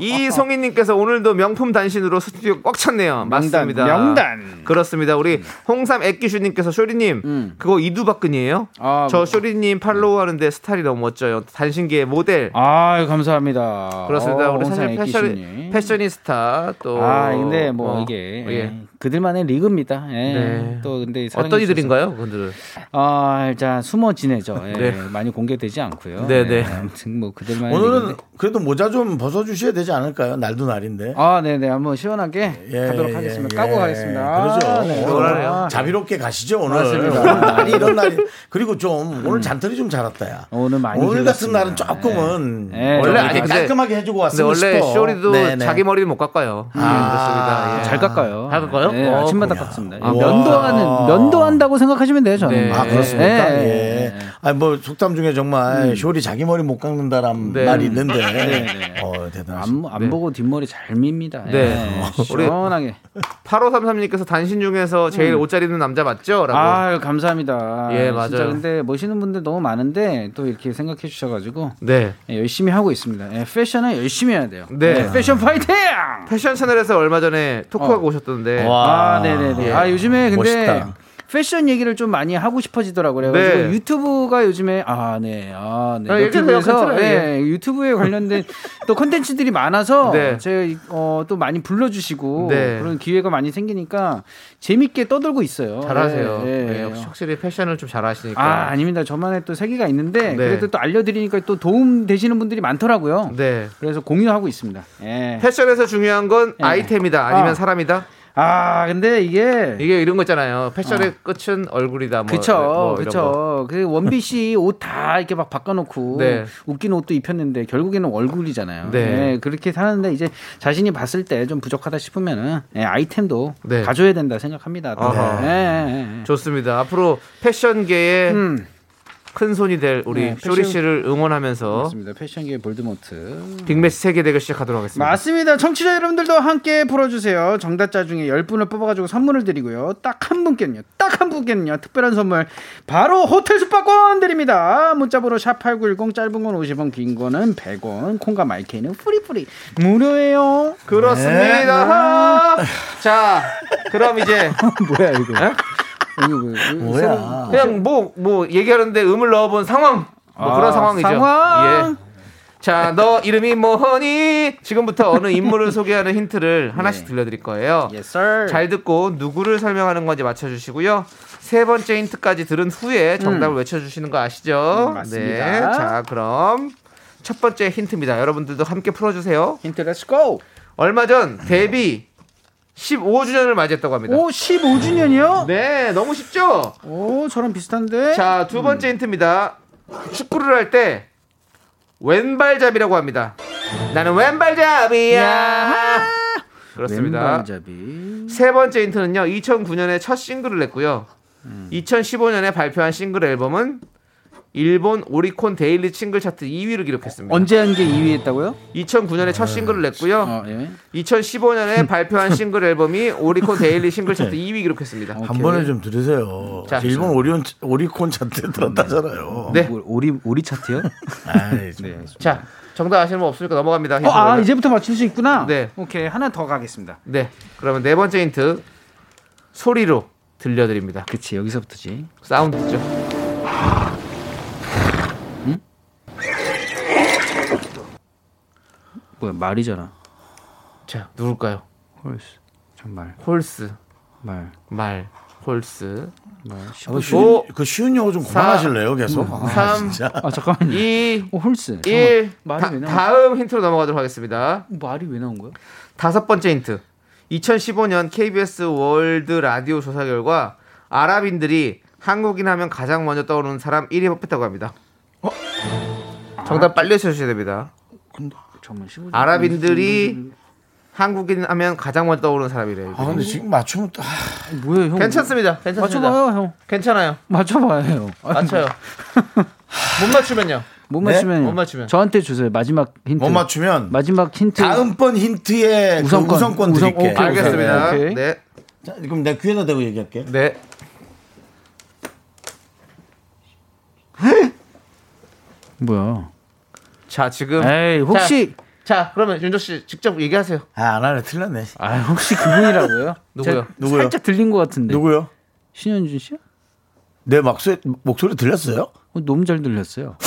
이송희님께서 오늘도 명품 단신으로 스튜디오 꽉 찼네요. 맞습니다. 명단. 그렇습니다. 우리 홍삼 액기슈님께서 쇼리님 음. 그거 이두박근이에요? 아, 저 뭐. 쇼리님 팔로우 하는데 스타일이 너무 멋져요. 단신계의 모델. 아유 감사합니다 그렇습니다. 어, 우리 홍삼 사실 패션. 패셔니스타 또. 아 근데 뭐 어, 이게 예. 그들만의 리그입니다 예. 네. 또 근데 어떤. 이들인가요, 그들은? 아, 자 숨어 지내죠. 예, 네. 많이 공개되지 않고요. 예, 네, 네. 아무튼 뭐 그들만의 오늘은 리그인데. 그래도 모자 좀 벗어주셔야 되지 않을까요? 날도 날인데. 아, 네, 네, 한번 시원하게 예, 가도록 예, 하겠습니다. 예. 까고 가겠습니다. 그러죠. 아, 네. 오늘 아, 자비롭게 가시죠 오늘. 맞습니다. 오늘 날이 이런 날이 그리고 좀 오늘 잔털이 좀 자랐다 야. 오늘 많이 오늘 같은. 날은 조금은 네. 좀 원래 이렇게 아니, 근데- 깔끔하게 해주고 왔으면 원래 싶어. 쇼리도 네네. 자기 머리를 못 깎아요. 음, 그렇습니다. 예. 잘 깎아요. 잘 깎아요? 네, 어, 아침마다 그렇군요. 깎습니다. 아. 면도하는 면도한다고 생각하시면 돼요, 저는. 네. 아 그렇습니까? 예. 예. 아니 뭐 속담 중에 정말 쇼리 자기 머리 못 깎는다란 네. 말이 있는데, 네. 어 대단하십니다. 안, 안 보고 뒷머리 잘 밉니다. 네. 예, 시원하게. 8533님께서 단신 중에서 제일 옷잘 입는 남자 맞죠? 라고. 아유, 감사합니다. 예, 진짜 맞아요. 근데 멋있는 분들 너무 많은데 또 이렇게 생각해 주셔가지고 네. 예, 열심히 하고 있습니다. 예, 패션은 열심히 해야 돼요. 네. 예, 패션 파이팅! 패션 채널에서 얼마 전에 토크하고 어. 오셨던데. 와. 아, 네네네. 예. 아, 요즘에 근데 멋있다. 패션 얘기를 좀 많이 하고 싶어지더라고요. 그래서 네. 유튜브가 요즘에 아, 네. 아, 네. 아. 유튜브에서. 예, 유튜브에 관련된 또 컨텐츠들이 많아서 네. 제가 어, 또 많이 불러 주시고 네. 그런 기회가 많이 생기니까 재밌게 떠들고 있어요. 잘하세요. 네, 역시 확실히 패션을 좀 잘하시니까. 아, 아닙니다. 저만의 또 세계가 있는데 네. 그래도 또 알려 드리니까 또 도움 되시는 분들이 많더라고요. 네. 그래서 공유하고 있습니다. 예. 패션에서 중요한 건 예. 아이템이다 아니면 아. 사람이다. 아, 근데 이게 이게 이런 거 있잖아요. 패션의 끝은 얼굴이다. 뭐, 아. 그쵸, 뭐. 그쵸. 그 원빈 씨 옷 다 이렇게 막 바꿔놓고 네. 웃긴 옷도 입혔는데 결국에는 얼굴이잖아요. 네. 네, 그렇게 사는데 이제 자신이 봤을 때 좀 부족하다 싶으면은 예, 아이템도 네. 가져야 된다 생각합니다. 예. 좋습니다. 앞으로 패션계의 음. 큰 손이 될 우리 네, 쇼리 패션- 씨를 응원하면서 맞습니다. 패션계의 볼드모트. 빅매치 세계 대결 시작하도록 하겠습니다. 맞습니다. 청취자 여러분들도 함께 풀어주세요. 정답자 중에 10분을 뽑아가지고 선물을 드리고요. 딱 한 분께는요. 딱 한 분께는요. 특별한 선물 바로 호텔 숙박권 드립니다. 문자번호 샵8910 짧은 건 50원 긴 거는 100원 콩과 마이케이는 free free 무료예요. 그렇습니다. 자, 그럼 이제 뭐야 이거. 뭐, 뭐야? 그냥 뭐뭐 얘기하는데 음을 넣어본 상황 뭐 그런 아, 상황이죠. 상황. 예. 자, 너 이름이 뭐니? 지금부터 어느 인물을 소개하는 힌트를 하나씩 들려드릴 거예요. Yes, sir. 잘 듣고 누구를 설명하는 건지 맞춰주시고요. 세 번째 힌트까지 들은 후에 정답을 외쳐주시는 거 아시죠? 음, 맞습니다. 네. 자, 그럼 첫 번째 힌트입니다. 여러분들도 함께 풀어주세요. 힌트 let's go. 얼마 전 데뷔 15주년을 맞이했다고 합니다. 오 15주년이요? 네, 너무 쉽죠? 오 저랑 비슷한데. 자, 두 번째 힌트입니다. 축구를 할 때 왼발잡이라고 합니다. 나는 왼발잡이야. 그렇습니다. 왼발잡이. 세 번째 힌트는요. 2009년에 첫 싱글을 냈고요. 2015년에 발표한 싱글 앨범은 일본 오리콘 데일리 싱글 차트 2위를 기록했습니다. 언제 한 게 2위 했다고요? 2009년에 첫 싱글을 냈고요. 어, 예. 2015년에 발표한 싱글 앨범이 오리콘 데일리 싱글 차트 2위 기록했습니다. 한 번에 좀 들으세요. 자, 일본 오리온 오리콘 차트에 들었다잖아요. 네. 뭐, 오리 오리 차트요? 아이, 좀. 자, 정답 아시는 분 없으니까 넘어갑니다. 어, 아. 이제부터 맞출 수 있구나. 네. 오케이 하나 더 가겠습니다. 네. 그러면 네 번째 힌트 소리로 들려드립니다. 그치 여기서부터지. 사운드죠. 뭐야 말이잖아. 자, 누굴까요? 홀스. 정말 horse, 말. 말, horse. 말. 아, 그 쉬운, 오, 그 쉬운 영어 좀 사, 그만하실래요, 계속? 아, 삼, 진짜. 아 잠깐만요. 2, 어, horse. 1. 말이 다? 다음 힌트로 넘어가도록 하겠습니다. 말이 왜 나온 거야? 다섯 번째 힌트. 2015년 KBS 월드 라디오 조사 결과 아랍인들이 한국인 하면 가장 먼저 떠오르는 사람 1위에 뽑혔다고 합니다. 정답 빨리 외쳐주셔야 됩니다. 정말 15. 아랍인들이 한국인 하면 가장 먼저 떠오르는 사람이래요. 아, 근데 지금 맞추면 또, 아, 뭐야 형? 괜찮습니다. 괜찮습니다. 맞춰봐요 형. 괜찮아요. 맞춰봐요 형. 맞춰요. 못 맞추면요. 못 네? 맞추면 못 맞추면. 저한테 주세요. 마지막 힌트. 못 맞추면 마지막 힌트. 다음번 힌트에 그 우선권. 우선권, 우선- 드릴게요. 오케이, 알겠습니다. 오케이. 네. 자, 그럼 내가 귀에다 대고 얘기할게. 네. 뭐야? 자, 지금 에이 혹시 자, 그러면 윤조 씨 직접 얘기하세요. 아, 안 할래. 틀렸네. 아 혹시 그분이라고요? 누구요? 누구요? 살짝 들린 것 같은데. 누구요? 신현준 씨요? 내 목소리, 목소리 들렸어요? 어, 너무 잘 들렸어요.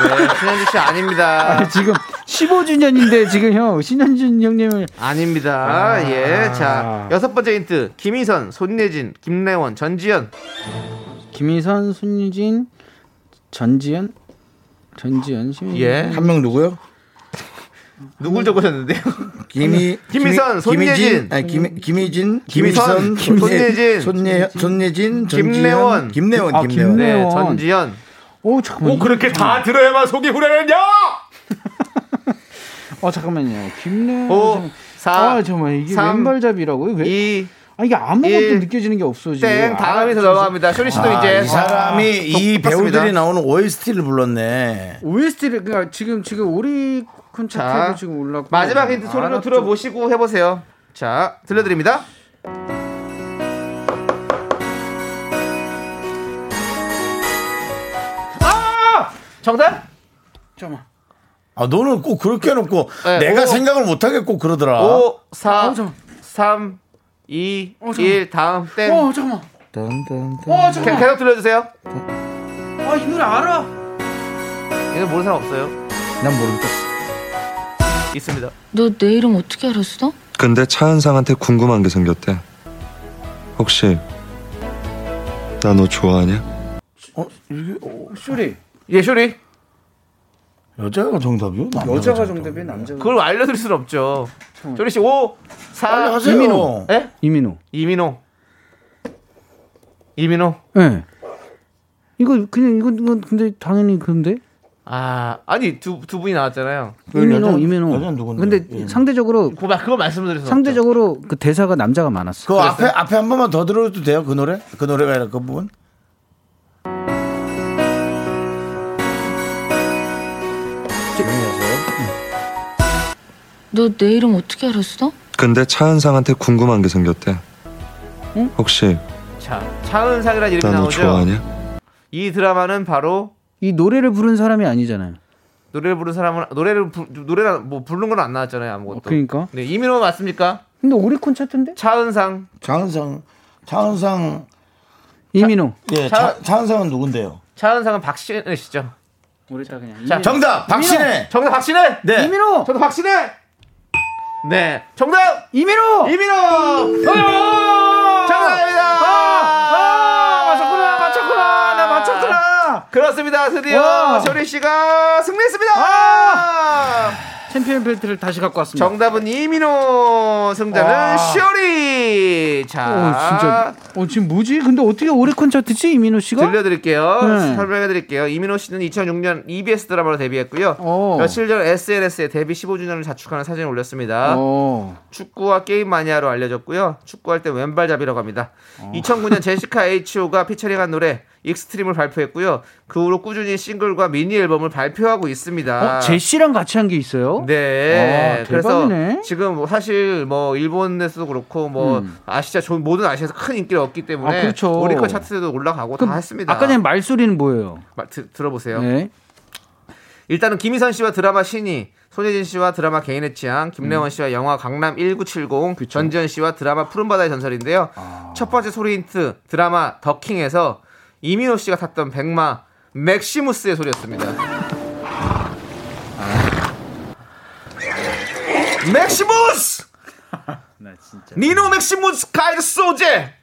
네, 신현주 씨 아닙니다. 아, 지금 15주년인데 지금 형 신현준 형님을 아닙니다. 예. 자, 여섯 번째 힌트. 김희선, 손예진, 김래원, 전지현. 김희선, 손유진, 전지현, 전지현, 신현준. 예. 한 명 누구요? 누굴 적으셨는데요? 김희, 김희선, 손예진. 아니, 김, 김희진, 김희선, 손예진. 손예, 손예진, 전지현, 김래원. 김래원, 아, 김래원. 김래- 네. 전지현. 오 잠깐만. 그렇게 다 들어야만 속이 후련하냐? 어 잠깐만요. 김래원. 오, 선- 사, 아 잠깐만 이게 삼, 왼발잡이라고요? 왜? 이, 아 이게 아무것도 일, 느껴지는 게 없어 지금. 땡. 아, 다음에서. 넘어갑니다. 쇼리 씨도 아, 이제. 이 사람이 이 똑같습니다. 배우들이 나오는 OST를 불렀네. OST를 그러니까 지금 지금 오리콘 자, 차트도 지금 올랐고 마지막 힌트 소리로. 들어보시고 해보세요. 자, 들려드립니다. 아! 정답? 잠깐만. 아, 너는 꼭 그렇게 해놓고 네, 내가 오. 생각을 못하게 꼭 그러더라. 5, 4, 어, 잠깐만. 3, 2, 어, 잠깐만. 1, 다음 땡. 어 잠깐만. 딴딴딴. 어 계- 잠깐만. 계속 들려주세요. 아이 노래 알아. 얘는 모르는 사람 없어요. 난 모르겠다. 있습니다. 너 내 이름 어떻게 알았어? 근데 차은상한테 궁금한 게 생겼대. 혹시 나 너 좋아하냐? 어, 이게 어, 쇼리. 예, 쇼리. 여자가 정답이요? 여자가 정답이요? 정답이 남자가. 그걸 알려드릴 수는 없죠. 쇼리 씨, 5, 4, 빨리 하세요. 이민호. 예? 이민호. 이민호. 이민호. 예. 네. 이거 그냥 이거 이건 근데 당연히 근데 아, 아니, 두, 두 분이 나왔잖아요. 그 이민호 여자- 이민호. 여자는 누군데? 근데 이민호. 상대적으로 그거, 그거 말씀드려서. 상대적으로 그 대사가 남자가 많았어. 그 앞에 앞에 한 번만 더 들어도 돼요? 그 노래? 그 노래가 아니라 그 부분? 너 내 이름 어떻게 알았어? 근데 차은상한테 궁금한 게 생겼대. 응? 혹시 자, 차은상이라는 이름이 나 너 나오죠. 좋아하냐? 이 드라마는 바로 이 노래를 부른 사람이 아니잖아요. 노래를 부른 사람은 노래를 부, 노래나 뭐 부른 건안 나왔잖아요 아무것도. 그러니까. 네 이민호 맞습니까? 근데 오리콘 차트인데? 차은상. 장은상, 장은상, 이민호. 예, 차- 차, 장은상은 누군데요? 차은상은 박신혜 씨죠. 오리다 그냥. 자. 정답, 박신혜. 정답 박신혜. 네. 이민호. 저도 박신혜. 네, 정답 이민호. 이민호. 아, 정답입니다. 아, 맞췄구나, 맞췄구나, 나 맞췄구나. 그렇습니다. 드디어 와. 쇼리 씨가 승리했습니다. 챔피언 벨트를 다시 갖고 왔습니다. 정답은 이민호 승자는 와. 쇼리. 자, 어, 진짜. 어, 지금 뭐지? 근데 어떻게 오리콘 차트지 이민호 씨가? 들려드릴게요. 네. 설명해드릴게요. 이민호 씨는 2006년 EBS 드라마로 데뷔했고요. 어. 며칠 전 SNS에 데뷔 15주년을 자축하는 사진을 올렸습니다. 어. 축구와 게임 마니아로 알려졌고요. 축구할 때 왼발잡이라고 합니다. 2009년 제시카 H.O.가 피처링한 노래 익스트림을 발표했고요. 그 후로 꾸준히 싱글과 미니 앨범을 발표하고 있습니다. 어, 제시랑 같이 한 게 있어요? 네. 아, 그래서 대박이네. 지금 뭐 사실 뭐 일본에서도 그렇고 뭐 음. 아시아 전 모든 아시아에서 큰 인기를 얻기 때문에 아, 그렇죠. 오리콘 차트에도 올라가고 다 했습니다. 아까 전에 말소리는 뭐예요? 마- 드- 들어보세요. 네. 일단은 김희선 씨와 드라마 신이, 손예진 씨와 드라마 개인의 취향, 음. 김래원 씨와 영화 강남 1970, 전지현 씨와 드라마 푸른 바다의 전설인데요. 아. 첫 번째 소리 힌트 드라마 더킹에서 이민호 씨가 탔던 백마 맥시무스의 소리였습니다. 맥시무스! 나 진짜. 니노 맥시무스 카이저 소제!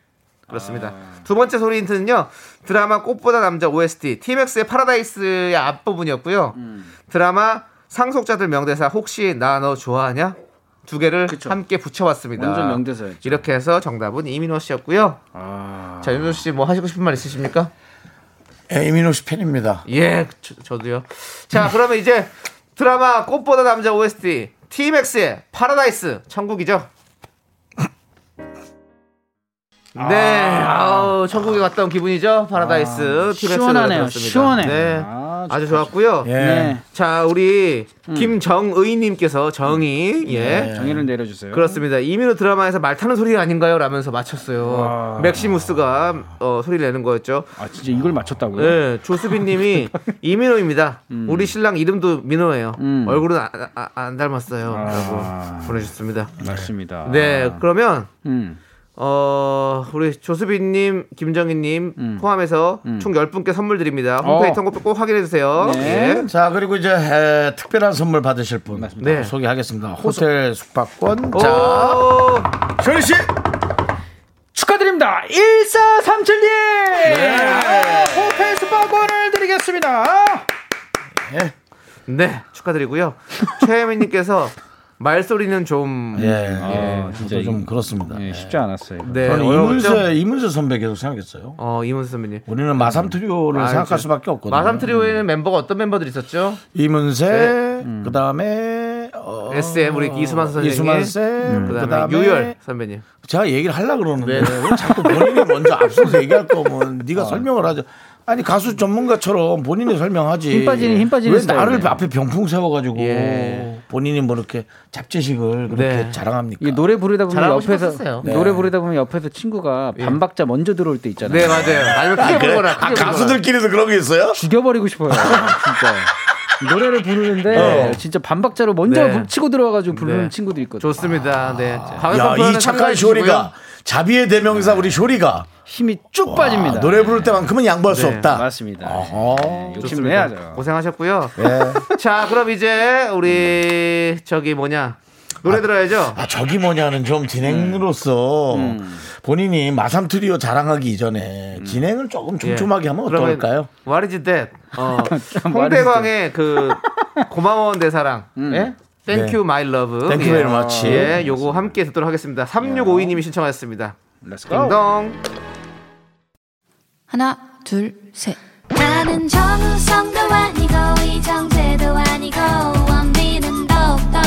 그렇습니다. 아. 두 번째 소리 힌트는요. 드라마 꽃보다 남자 OST 티맥스의 파라다이스의 앞부분이었고요. 음. 드라마 상속자들 명대사 혹시 나 너 좋아하냐? 두 개를 그쵸. 함께 붙여봤습니다. 완전 명대사였죠. 이렇게 해서 정답은 이민호 씨였고요. 아. 자, 윤호 씨 뭐 하시고 싶은 말 있으십니까? 예, 이민호 씨 팬입니다. 예, 저, 도요 자, 그러면 이제 드라마 꽃보다 남자 OST 티맥스의 파라다이스 천국이죠. 네, 아우 천국에 갔다 온 기분이죠. 파라다이스 티맥스 시원하네요. 들었습니다. 시원해. 네, 아, 아주 좋았고요. 예. 네. 자, 우리 김정의님께서 정의 예. 정의를 내려주세요. 그렇습니다. 이민호 드라마에서 말 타는 소리 아닌가요? 라면서 맞췄어요. 와. 맥시무스가 어, 소리를 내는 거였죠. 아 진짜 이걸 맞췄다고요? 네, 조수빈님이 이민호입니다. 우리 신랑 이름도 민호예요. 음. 얼굴은 아- 아- 안 닮았어요. 아. 라고 보내주셨습니다. 맞습니다. 네, 그러면 음. 어, 우리 조수빈님, 김정희님 음. 포함해서 총 10분께 선물 드립니다. 홈페이지 어. 선곡표 꼭 확인해 주세요. 네. 예. 자, 그리고 이제 에, 특별한 선물 받으실 분. 네. 소개하겠습니다. 호텔 숙박권. 오, 자, 쇼리 씨. 축하드립니다. 1437님! 네. 호텔 숙박권을 드리겠습니다. 네, 축하드리고요. 최혜민님께서 말소리는 좀 예, 아, 예, 진짜 저도 좀 이- 그렇습니다. 예, 쉽지 않았어요. 네, 저는? 이문세, 이문세 선배 계속 생각했어요. 어, 이문세 선배님. 우리는 마삼 트리오를 아, 생각할 저- 수밖에 없거든요. 마삼 트리오에는 멤버가 어떤 멤버들이 있었죠? 이문세, 네. 그 다음에 어, SM 우리 이수만 선생님, 이수만 쌤, 음. 그 그다음에 다음에 유열 선배님. 제가 얘기를 하려고 그러는데 네. 왜 자꾸 본인이 먼저 앞서서 얘기할 거면 네가 설명을 하죠. 아니 가수 전문가처럼 본인이 설명하지. 힘 빠지는- 힘 빠지는 왜 나를 스타일이네. 앞에 병풍 세워가지고 예. 본인이 뭐 이렇게 잡지식을 그렇게 네. 자랑합니까? 노래 부르다 보면 잘하고 옆에서 싶었어요. 네. 노래 부르다 보면 옆에서 친구가 반박자 먼저 들어올 때 있잖아요. 네, 맞아요. 아니면 크게 부르거나 아, 크게 부르거나. 가수들끼리도 그런 게 있어요? 죽여버리고 싶어요. 진짜. 노래를 부르는데 진짜 반박자로 먼저 네. 치고 들어와가지고 부르는 네. 친구도 있거든요. 좋습니다. 네. 야, 이 착한 쇼리가 자비의 대명사 우리 쇼리가 힘이 쭉 빠집니다. 아, 노래 부를 때만큼은 양보할 수 네, 없다. 맞습니다. 네, 욕심 내야죠. 고생하셨고요. 예. 자, 그럼 이제 우리 저기 뭐냐 노래 들어야죠. 아 저기 뭐냐는 좀 진행으로서 본인이 마삼 트리오 자랑하기 이전에 진행을 조금 촘촘하게 하면 예. 그러면 어떨까요? What is that? 어, 홍대광의 그 고마워한 내 사랑. 예? Thank 네. you, my love. Thank you 예. very much. 예, 요거 함께 듣도록 하겠습니다. 3652님이 신청하셨습니다. Let's go. 딩동. 하나, 둘, 셋. 나는 정우성도 아니고 이정재도 아니고 원빈은 더욱더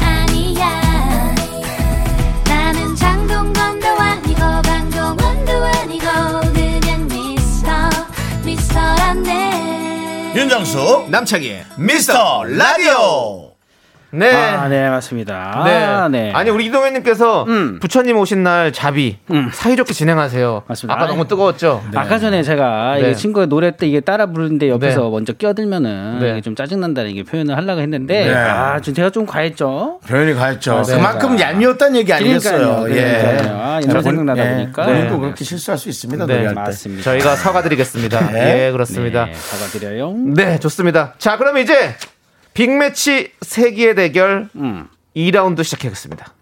아니야 나는 장동건도 아니고 강동원도 아니고 그냥 미스터 미스터란데 윤정수 남창희. 미스터 라디오 네. 아, 네, 맞습니다. 네. 아, 네. 아니 우리 이동현님께서 음. 부처님 오신 날 자비 사이좋게 진행하세요. 맞습니다. 아까 아니, 너무 뜨거웠죠. 아까 전에 제가 네. 친구가 노래 때 이게 따라 부르는데 옆에서 네. 먼저 끼어들면은 네. 이게 좀 짜증난다는 이게 표현을 하려고 했는데 네. 아, 좀 제가 좀 과했죠. 표현이. 맞습니다. 그만큼 얄미웠다는 얘기. 그러니까요. 예. 그러니까요. 아, 옛날 자, 생각나다 본- 보니까. 예, 본인도 네. 그렇게 실수할 수 있습니다. 네, 노래할 때. 맞습니다. 저희가 사과드리겠습니다. 네. 예, 그렇습니다. 네, 사과드려요. 네, 좋습니다. 자, 그럼 이제 빅매치 세기의 대결 음. 2라운드 시작하겠습니다.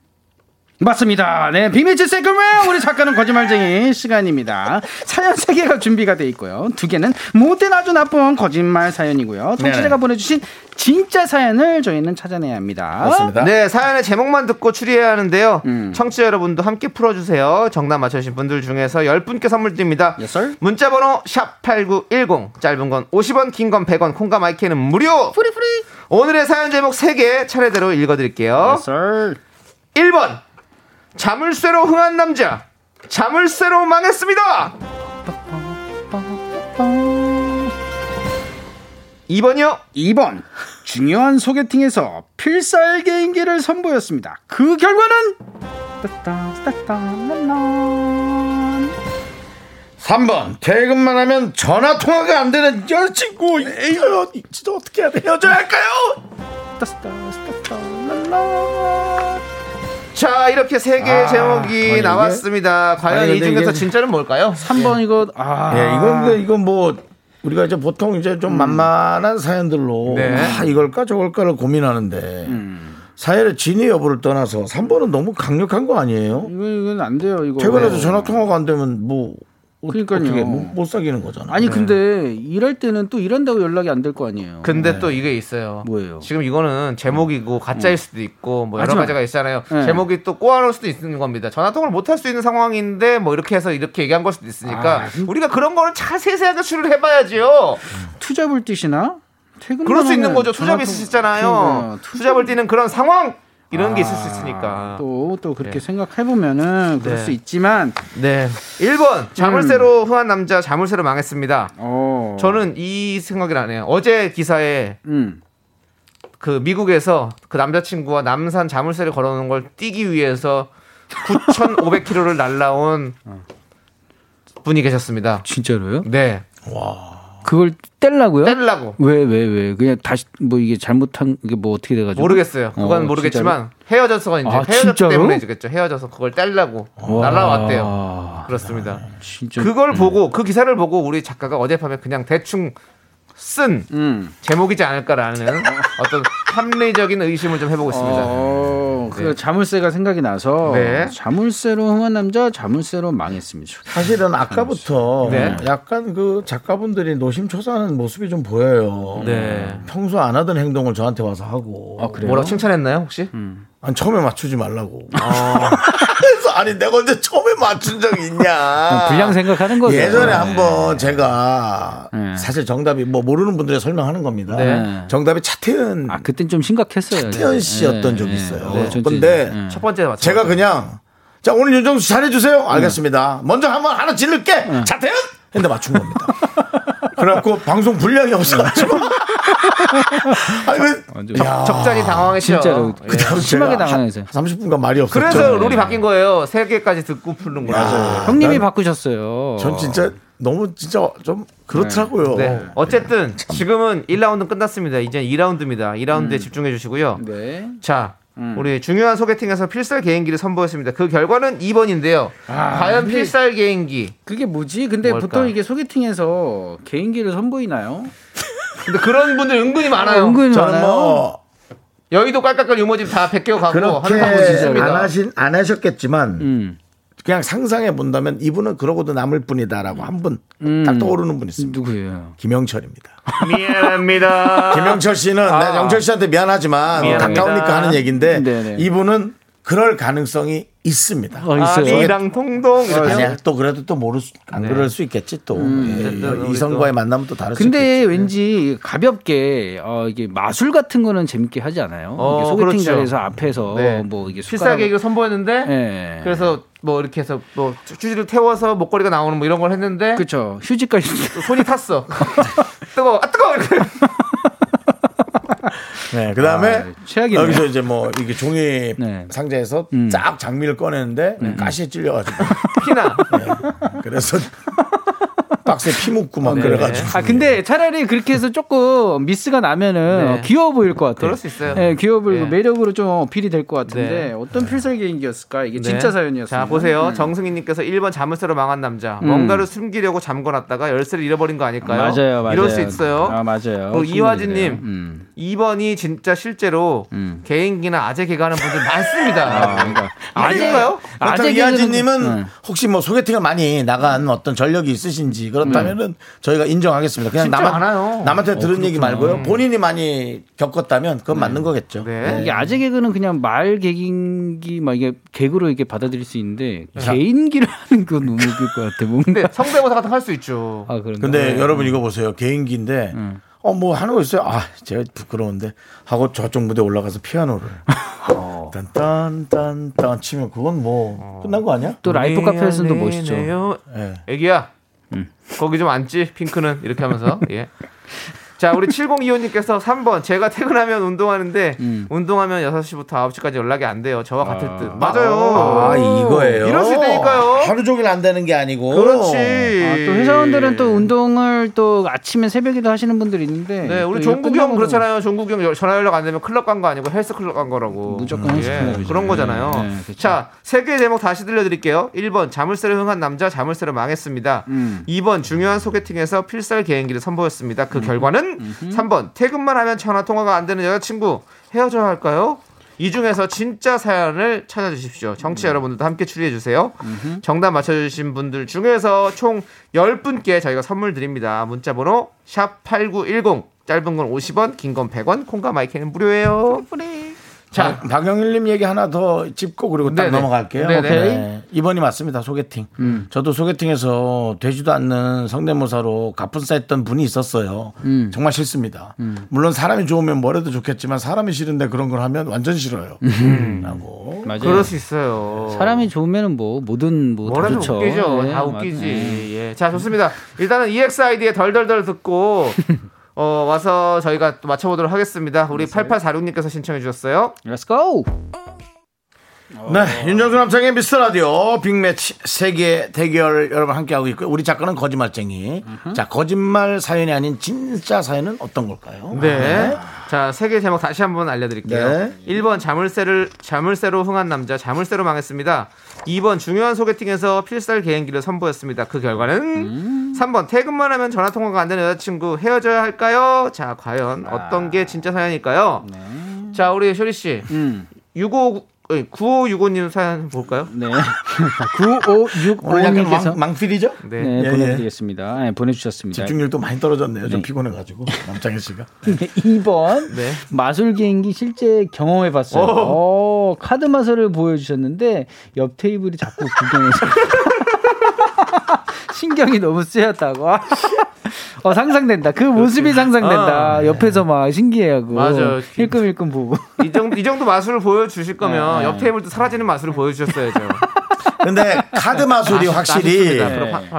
맞습니다. 네, 비밀지 세금을 우리 작가는 거짓말쟁이 시간입니다. 사연 세 개가 준비가 돼 있고요. 두 개는 못된 아주 나쁜 거짓말 사연이고요. 청취자가 네네. 보내주신 진짜 사연을 저희는 찾아내야 합니다. 맞습니다. 네, 사연의 제목만 듣고 추리해야 하는데요. 음. 청취자 여러분도 함께 풀어주세요. 정답 맞춰주신 분들 중에서 10분께 선물 드립니다. Yes, sir. 문자번호 샵8910 짧은 건 50원 긴 건 100원 콩과 마이 K는 무료 free free. 오늘의 사연 제목 3개 차례대로 읽어드릴게요 썰. 1번 자물쇠로 흥한 남자 자물쇠로 망했습니다 2번이요 2번 중요한 소개팅에서 필살 개인기를 선보였습니다. 그 결과는 따따, 따따, 랄란. 3번 퇴근만 하면 전화 통화가 안 되는 여자친구 이거 진짜 어떻게 해야 돼 헤어져야 할까요? 따따, 따따, 랄란. 자 이렇게 세 개의 아, 제목이 아니, 나왔습니다 과연 아니, 이 중에서 이게- 진짜는 뭘까요? 3번 이거 아. 예, 이건 그- 이건 뭐 우리가 이제 보통 이제 좀 만만한 사연들로 네. 아, 이걸까 저걸까를 고민하는데 사연의 진위 여부를 떠나서 3번은 너무 강력한 거 아니에요? 이거 이건 안 돼요. 이거. 퇴근해서 전화 통화가 안 되면 뭐 어- 그러니까요. 어떻게 못, 못 사귀는 거잖아. 아니 근데 일할 때는 또 일한다고 연락이 안 될 거 아니에요. 근데 또 이게 있어요 뭐예요? 지금 이거는 제목이고 가짜일 수도 있고 뭐 여러 하지만- 가지가 있잖아요 네. 제목이 또 꼬아놓을 수도 있는 겁니다 전화 통화를 못 할 수 있는 상황인데 뭐 이렇게 해서 이렇게 얘기한 걸 수도 있으니까 아, 우리가 그런 거를 잘 세세하게 추리를 해봐야지요 투잡을 뛰시나? 퇴근 그럴 수 있는 거죠. 투잡 있으시잖아요. 투잡을 뛰는 그런 상황 이런 게 있을 수 있으니까. 또 또 그렇게 네. 생각해 보면은 그럴 네. 수 있지만 네. 1번 자물쇠로 흥한 남자 자물쇠로 망했습니다. 어 저는 이 생각이 나네요. 어제 기사에 음. 그 미국에서 그 남자친구와 남산 자물쇠를 걸어놓은 걸 뛰기 위해서 9,500km를 날라온 분이 계셨습니다. 진짜로요? 네. 그걸 뗄라고요? 떼려고. 왜 왜 왜? 그냥 다시 뭐 이게 잘못한 이게 뭐 어떻게 돼가지고? 모르겠어요. 그건 어, 모르겠지만 헤어져서가 이제 아, 헤어졌기 진짜로? 때문에겠죠. 헤어져서 그걸 떼려고 와. 날라왔대요. 그렇습니다. 진짜. 그걸 보고 그 기사를 보고 우리 작가가 어젯밤에 그냥 대충 쓴 음. 제목이지 않을까라는 어떤 합리적인 의심을 좀 해보고 있습니다. 어, 그 네. 자물쇠가 생각이 나서 네. 자물쇠로 흥한 남자 자물쇠로 망했습니다. 사실은 아까부터 네. 약간 그 작가분들이 노심초사하는 모습이 좀 보여요. 네. 평소 안 하던 행동을 저한테 와서 하고. 아, 그래요? 뭐라고 칭찬했나요 혹시? 아니 처음에 맞추지 말라고. 그래서 아니 내가 언제 처음에 맞춘 적 있냐. 불량 생각하는 거죠. 예전에 네. 한번 제가 네. 사실 정답이 뭐 모르는 분들에 설명하는 겁니다. 네. 정답이 차태현 아 그땐 좀 심각했어요. 차태현 씨였던 네, 적이 네. 있어요. 네, 전 근데 네. 첫 번째? 제가 그냥 자 오늘 윤정수 씨 잘해주세요. 알겠습니다. 먼저 한번 하나 질를게. 차태현 했는데 맞춘 겁니다. 그래갖고 방송 분량이 없어가지고. 아니 왜 야, 적잖이 당황했죠. 진짜로 예. 그다음 심하게 당황해서. 30분간 말이 없었죠. 그래서 룰이 바뀐 거예요. 세 개까지 듣고 푸는 거예요. 야, 형님이 난- 바꾸셨어요. 전 진짜 너무 진짜 좀 그렇더라고요. 네. 어쨌든 지금은 1라운드 끝났습니다. 이제 2라운드입니다. 2라운드에 집중해 주시고요. 네. 자, 우리 중요한 소개팅에서 필살 개인기를 선보였습니다. 그 결과는 2번인데요. 과연 근데- 필살 개인기. 그게 뭐지? 근데 뭘까? 보통 이게 소개팅에서 개인기를 선보이나요? 근데 그런 분들 은근히 많아요. 은근히 저는 많아요. 뭐 여의도 깔깔깔 유모집 다 베껴 가고 그렇게. 안 하신 안 하셨겠지만 음. 그냥 상상해 본다면 이분은 그러고도 남을 뿐이다라고 한 분딱 떠오르는 분 있습니다. 누구예요? 김영철입니다. 미안합니다. 김영철 씨는 아. 내 영철 씨한테 미안하지만 미안합니다. 가까우니까 하는 얘기인데 네네. 이분은 그럴 가능성이 있습니다. 어, 있어요. 아리랑 통동 이렇게 아니야 또 그래도 또 모를 수, 안 네. 그럴 수 있겠지 또 예, 어쨌든 우리 이성과의 또- 만남은 또 다를 수 근데 있겠지. 왠지 가볍게 어, 이게 마술 같은 거는 재밌게 하지 않아요? 어, 소개팅 그렇죠. 자리에서 앞에서 네. 뭐 이게 필살 개인기를 선보였는데 예. 그래서 뭐 이렇게 해서 뭐 휴지를 태워서 목걸이가 나오는 뭐 이런 걸 했는데 그렇죠. 휴지까지 또 손이 탔어. 뜨거워, 아 뜨거워 이렇게. 네, 그 다음에 아. 여기서 이제 뭐 이게 종이 네. 상자에서 음. 쫙 장미를 꺼내는데 가시에 찔려가지고 피나. 그래서 박스에 피 묻고 막 네. 그래가지고. 아 근데 차라리 그렇게 해서 조금 미스가 나면은 네. 귀여워 보일 것 같아요. 그럴 수 있어요. 네, 귀여워 보이고 네. 매력으로 좀 어필이 될 것 같은데 네. 어떤 필살 개인기였을까? 이게 네. 진짜 사연이었어요. 자 보세요. 정승희님께서 1번 자물쇠로 망한 남자. 음. 뭔가를 숨기려고 잠궈놨다가 열쇠를 잃어버린 거 아닐까요? 맞아요, 맞아요. 이럴 수 있어요. 아 맞아요. 그리고 충분히 이화진님. 음. 2번이 진짜 실제로 음. 개인기나 아재 개그하는 분들 많습니다. 아, 그러니까. 그렇다면 아재 네. 혹시 뭐 소개팅을 많이 나간 어떤 전력이 있으신지 그 렇다면은 저희가 인정하겠습니다. 그냥 쉽지 남한, 않아요. 남한테 들은 얘기 말고요. 본인이 많이 겪었다면 그건 맞는 거겠죠. 네. 이게 아재 개그는 그냥 말 개인기 막 이게 개그로 이렇게 받아들일 수 있는데 자. 개인기를 하는 건 너무 웃길 것 같아. 뭔가 근데 성대모사 같은 거 할 수 있죠. 아 그런가? 근데 여러분 이거 보세요. 개인기인데 음. 어뭐 하는 거 있어요? 아 제가 부끄러운데 하고 저쪽 무대 올라가서 피아노를 어. 딴딴딴딴 치면 그건 뭐 끝난 거 아니야? 또 라이브 카페에서도 멋있죠. 예. 애기야. 음. 거기 좀 앉지 윙크는 이렇게 하면서 예. 자 우리 7025님께서 3번 제가 퇴근하면 운동하는데 음. 운동하면 6시부터 9시까지 연락이 안 돼요 저와 같을 듯아 맞아요 이거예요. 이럴 수 있다니까요. 하루 종일 안 되는 게 아니고. 그렇지 아, 또 회사원들은 또 운동을 또 아침에 새벽에도 하시는 분들이 있는데 네 우리 종국이 형 그렇잖아요 종국이 형 전화 연락 안 되면 클럽 간 거 아니고 헬스 클럽 간 거라고 무조건 헬스 예, 클럽이죠. 그런 거잖아요 네, 네. 자 세 개의 제목 다시 들려드릴게요 1번 자물쇠를 흥한 남자 자물쇠를 망했습니다 음. 2번 중요한 소개팅에서 필살 개인기를 선보였습니다. 그 결과는 3번 퇴근만 하면 전화 통화가 안 되는 여자친구 헤어져야 할까요? 이 중에서 진짜 사연을 찾아주십시오. 정치 여러분들도 함께 추리해 주세요. 정답 맞춰주신 분들 중에서 총 10분께 저희가 선물 드립니다. 문자 번호 샵 8910 짧은 건 50원 긴 건 100원 콩과 마이크는 무료예요. 자, 박영일님 얘기 하나 더 짚고 그리고 딱 네네. 넘어갈게요. 네네. 네. 이번이 맞습니다. 소개팅. 음. 저도 소개팅에서 되지도 않는 성대모사로 가뿐싸했던 분이 있었어요. 음. 정말 싫습니다. 물론 사람이 좋으면 뭐래도 좋겠지만 사람이 싫은데 그런 걸 하면 완전 싫어요. 라고. 맞아요. 그럴 수 있어요. 사람이 좋으면은 뭐 뭐든 뭐다 뭐라도 좋죠. 웃기죠. 네, 다 맞- 웃기지. 네. 예. 자, 좋습니다. 일단은 EXID의 덜덜덜 듣고 어, 와서 저희가 또 맞춰보도록 하겠습니다. 우리 8846님께서 신청해 주셨어요. Let's go. 네. 윤정수 남창의 미스터 라디오 빅매치 세계 대결 여러분 함께하고 있고요. 우리 작가는 거짓말쟁이. 자, 거짓말 사연이 아닌 진짜 사연은 어떤 걸까요? 네. 자, 세개 제목 다시 한번 알려드릴게요. 네. 1번 자물쇠를 자물쇠로 흥한 남자 자물쇠로 망했습니다. 2번 중요한 소개팅에서 필살 개인기를 선보였습니다. 그 결과는 3번 퇴근만 하면 전화 통화가 안 되는 여자친구 헤어져야 할까요? 자, 과연 어떤 게 진짜 사연일까요? 자, 우리 쇼리 씨. 음. 65 9565님 사연 볼까요? 네. 오늘 약간 9565님께서 망, 망필이죠? 네. 네, 예, 보내드리겠습니다. 네, 보내주셨습니다. 집중력도 많이 떨어졌네요. 좀 네. 피곤해가지고. 남창희 씨가. 2번 네. 마술 개인기 실제 경험해봤어요. 어, 카드 마술을 보여주셨는데 옆 테이블이 자꾸 구경해서 신경이 너무 쓰였다고. 어, 상상된다. 그 모습이 상상된다. 아, 옆에서 막 신기해하고 맞아요. 힐끔힐끔 보고. 이 정도, 이 정도 마술을 보여주실 거면 네. 옆 테이블도 사라지는 마술을 보여주셨어야죠. 근데 카드 마술이 아쉽- 확실히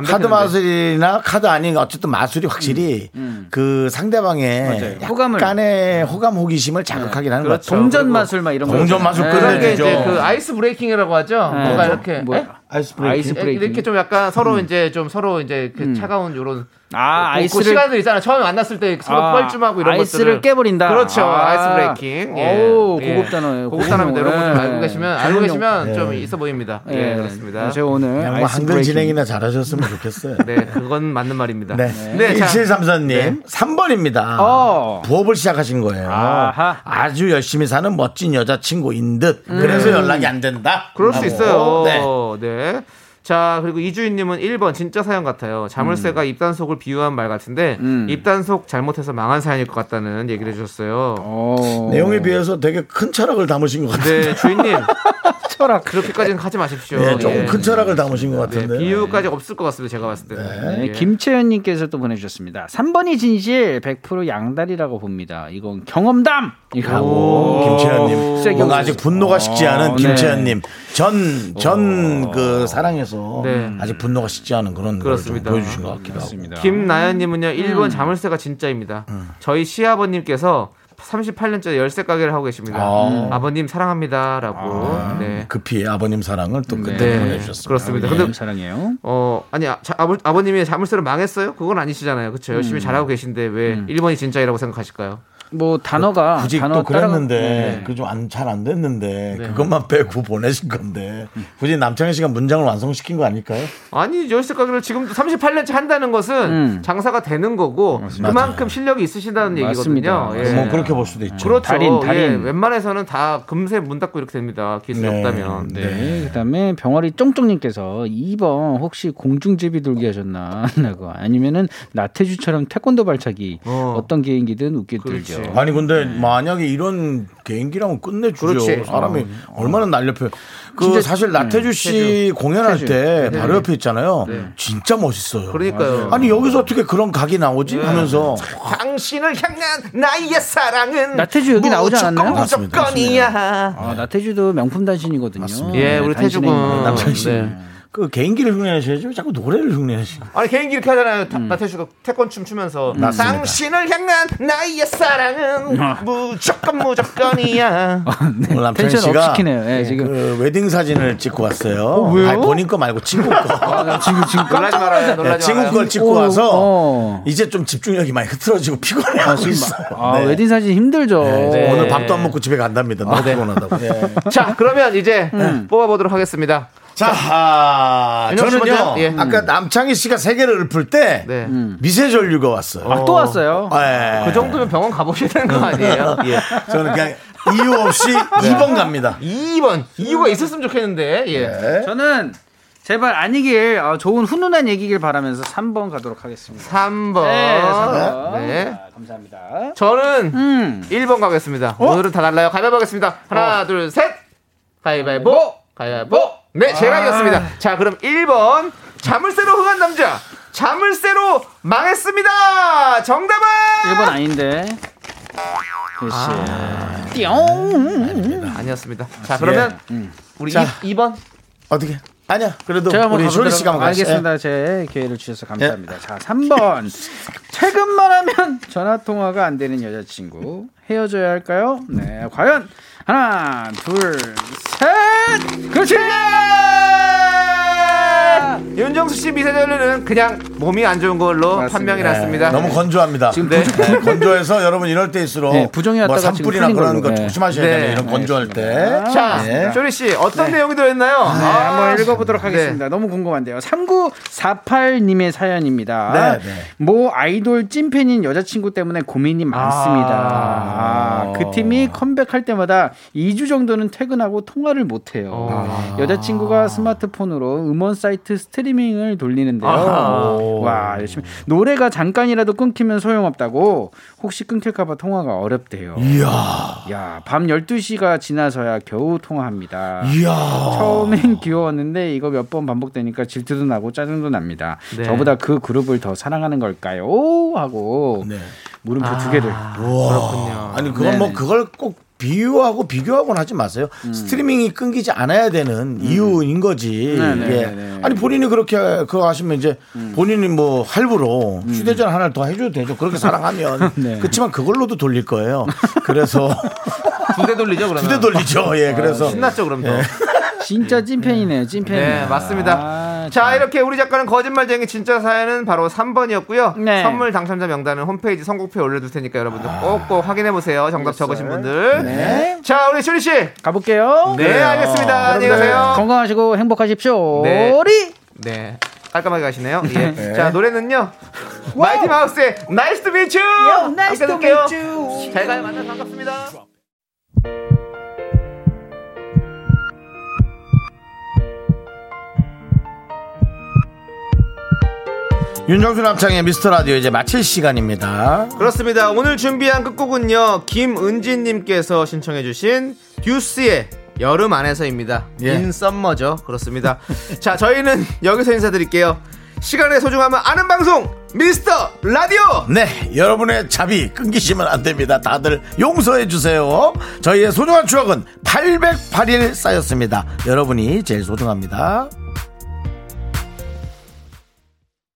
카드. 마술이나 카드 아닌 어쨌든 마술이 확실히 그 상대방의 맞아요. 호감을. 약간의 호감 호기심을 자극하긴 하는 것 그렇죠. 같아요. 동전 마술 막 이런 거. 동전 마술 네. 그런 게 끝내주죠. 이제 그 ice breaking이라고 하죠. 네. 뭔가 이렇게 뭐야? 에? Ice breaking. Ice breaking. 이렇게 좀 약간 서로 이제 좀 서로 이제 그 차가운 요런 아, 그 ice를 시간들 있잖아. 처음에 만났을 때 서로 아, 뻘쭘하고 이런 ice를 것들을 깨버린다. 그렇죠. 아. Ice breaking. 예. 오, 예. 고급 단어예요. 고급 단어입니다. 여러분 좀 단어. 알고 네. 계시면 알고. 계시면 좀 예. 있어 보입니다. 예, 네. 그렇습니다. 제가 오늘 그냥 뭐 아이스 한글 브레이킹. 진행이나 잘하셨으면 좋겠어요. 네, 그건 맞는 말입니다. 네. 네, 자, 1734님, 네. 3번입니다. 어. 부업을 시작하신 거예요. 아하. 아주 열심히 사는 멋진 여자친구인 듯. 그래서 연락이 안 된다. 그럴 수. 있어요. 네. 네. 자, 그리고 이주인님은 1번 진짜 사연 같아요. 자물쇠가 입단속을 비유한 말 같은데 음. 입단속 잘못해서 망한 사연일 것 같다는 얘기를 해주셨어요. 어. 내용에 비해서 되게 큰 철학을 담으신 것 같아요. 네, 주인님 철학. 그렇게까지는 하지 마십시오. 네, 조금 예. 큰 철학을 담으신 것 네, 같은데. 비유까지 없을 것 같습니다. 제가 봤을 때는. 네, 예. 김채연님께서 또 보내주셨습니다. 3번이 진실, 100% 양다리라고 봅니다. 이건 경험담! 이거. 김채연님. 뭔가. 아직 분노가 식지 어, 않은 네. 김채연님. 전, 전 그 사랑에서 네. 아직 분노가 식지 않은 그런 그렇습니다. 보여주신 것 같기도 하고. 김나연님은요 1번 자물쇠가 진짜입니다. 저희 시아버님께서 38년째 열쇠 가게를 하고 계십니다. 아. 아. 버님 사랑합니다라고. 네. 급히 아버님 사랑을 또 그때 네. 보내주셨습니다. 그렇습니다. 네, 근데 사랑해요. 어 아니 아, 자, 아버, 아버님이 자물쇠로 망했어요? 그건 아니시잖아요. 그렇죠. 열심히 잘하고 계신데 왜 1번이 진짜이라고 생각하실까요? 뭐 단어가 굳이 단어 또 그랬는데 네. 그좀 잘 안 됐는데 그것만 빼고 보내신 건데 굳이 남창희 씨가 문장을 완성시킨 거 아닐까요? 아니 열쇠 가게를 지금도 38년째 한다는 것은 음. 장사가 되는 거고 그만큼 실력이 있으시다는 얘기거든요. 맞습니다. 예. 뭐 그렇게 볼 수도 있죠. 그렇죠. 달인, 달인. 예. 웬만해서는 다 금세 문 닫고 이렇게 됩니다. 기술이 네. 없다면. 네. 그다음에 병아리 쫑쫑님께서 2번 혹시 공중제비 돌기 하셨나 라고 아니면은 나태주처럼 태권도 발차기 어. 어. 떤 개인기든 웃게 그렇지. 들죠. 아니 근데 만약에 이런 개인기라면 끝내주죠. 그렇지. 사람이 얼마나 날렵해요. 그 진짜- 사실 나태주 씨 공연할 때 바로 옆에 있잖아요. 진짜 멋있어요. 그러니까요. 아니 여기서 어떻게 그런 각이 나오지 하면서 당신을 향한 나의 사랑은 나태주 여기 나오지 않았나요? 맞습니다. 무조건이야. 아, 나태주도 명품 단신이거든요. 맞습니다. 예, 우리 태주 군. 남창희 씨. 네. 그 개인기를 흉내내셔야죠. 자꾸 노래를 흉내내시고. 아니 개인기 이렇게 하잖아요. 타- 나태주가 태권춤 추면서 음. 맞습니다. 당신을 향한 나의 사랑은 무조건 무조건이야. 오늘 남창희 텐션 씨가 up시키네요. 예, 지금. 그 웨딩 사진을 찍고 왔어요. 왜요? 아니, 본인 거 말고 친구 거. 아, 나 지금 지금 놀라지 말아요. 네, 놀라지 친구 말아요. 걸 찍고 어, 와서 어. 이제 좀 집중력이 많이 흐트러지고 피곤해하고 있어요. 아, 네. 웨딩 사진 힘들죠. 네, 오늘 밥도 안 먹고 집에 간답니다. 너무 네. 피곤하다고. 예. 자 그러면 이제 음. 뽑아보도록 하겠습니다. 자, 아, 저는요. 예. 아까 남창희 씨가 세 개를 읊을 때 네. 미세 전류가 왔어요. 아, 또 왔어요. 예. 그 정도면 병원 가보셔야 되는 거 아니에요? 예. 저는 그냥 이유 없이 2번 갑니다. 2번 이유가 있었으면 좋겠는데 예. 저는 제발 아니길 어, 좋은 훈훈한 얘기길 바라면서 3번 가도록 하겠습니다. 3번. 네, 3번. 네. 아, 감사합니다. 저는 음. 1번 가겠습니다. 오늘은 다 달라요. 가위바위보 하겠습니다. 하나, 둘, 셋. 가위바위보. 가위바위보. 네, 제가 이겼습니다. 자, 그럼 1번. 자물쇠로 흥한 남자. 자물쇠로 망했습니다. 정답은 1번 아닌데. 그렇지. 띠용. 아니었습니다. 자, 그러면 우리 자. 2, 번 어떻게? 아니야. 그래도 제가 우리 쇼리 씨가 한번. 알겠습니다. 제 기회를 주셔서 감사합니다. 자, 3번. 퇴근만 하면 전화 통화가 안 되는 여자친구 헤어져야 할까요? 네, 과연 하나, 둘, 셋. 그렇지. 윤정수 씨 미세 전류는 그냥 몸이 안 좋은 걸로 맞습니다. 판명이 네, 났습니다. 너무 건조합니다. 지금 네. 네, 건조해서 여러분 이럴 때일수록 네, 부정이었다가 뭐 지금 산불이나 그런 걸로. 거 네. 조심하셔야 네. 돼요. 이런 건조할 때. 자, 네. 쇼리 씨 어떤 내용이 들어있나요? 네, 아, 한번 읽어보도록 네. 하겠습니다. 너무 궁금한데요. 3948님의 사연입니다. 네, 네. 모 아이돌 찐팬인 여자친구 때문에 고민이 많습니다. 아, 그 팀이 컴백할 때마다 2주 정도는 퇴근하고 통화를 못해요. 어. 여자친구가 스마트폰으로 음원 사이트 스트리밍을 돌리는데요. 아하. 와, 열심히. 노래가 잠깐이라도 끊기면 소용없다고 혹시 끊길까봐 통화가 어렵대요. 이야. 야, 밤 12시가 지나서야 겨우 통화합니다. 이야. 처음엔 귀여웠는데 이거 몇 번 반복되니까 질투도 나고 짜증도 납니다. 네. 저보다 그 그룹을 더 사랑하는 걸까요? 하고 네. 물음표 두 개를. 그렇군요. 아니 그건 뭐 네네. 그걸 꼭 비유하고 비교하고는 하지 마세요. 스트리밍이 끊기지 않아야 되는 이유인 거지. 네네네네. 예. 아니 본인이 그렇게 그거 하시면 이제 본인이 뭐 할부로 휴대전 하나를 더 해줘도 되죠. 그렇게 사랑하면. 네. 그렇지만 그걸로도 돌릴 거예요. 그래서 두 대 돌리죠, 그러면. 두 대 돌리죠. 예. 그래서 신났죠, 그럼 더. 진짜 찐팬이네요. 찐팬. 네, 맞습니다. 아, 자, 이렇게 우리 작가는 거짓말쟁이 진짜 사연은 바로 3번이었고요. 네. 선물 당첨자 명단은 홈페이지 선곡표에 올려둘 테니까 여러분들 꼭꼭 확인해 보세요. 정답 적으신 분들. 네. 자, 우리 쇼리 씨. 가볼게요. 네, 알겠습니다. 안녕히 가세요. 건강하시고 행복하십시오. 네. 우리 네. 깔끔하게 가시네요. 예. 자, 노래는요. 마이티 마우스의 Nice to meet you. Nice to. Meet you. 잘 가요. 만나서 반갑습니다. 윤정수 남창희의 미스터 라디오 이제 마칠 시간입니다. 그렇습니다. 오늘 준비한 끝곡은요. 김은진 님께서 신청해 주신 듀스의 여름 안에서입니다. 예. In summer죠. 그렇습니다. 자, 저희는 여기서 인사드릴게요. 시간의 소중함을 아는 방송 미스터 라디오. 네, 여러분의 잡이 끊기시면 안 됩니다. 다들 용서해 주세요. 저희의 소중한 추억은 808일 쌓였습니다. 여러분이 제일 소중합니다.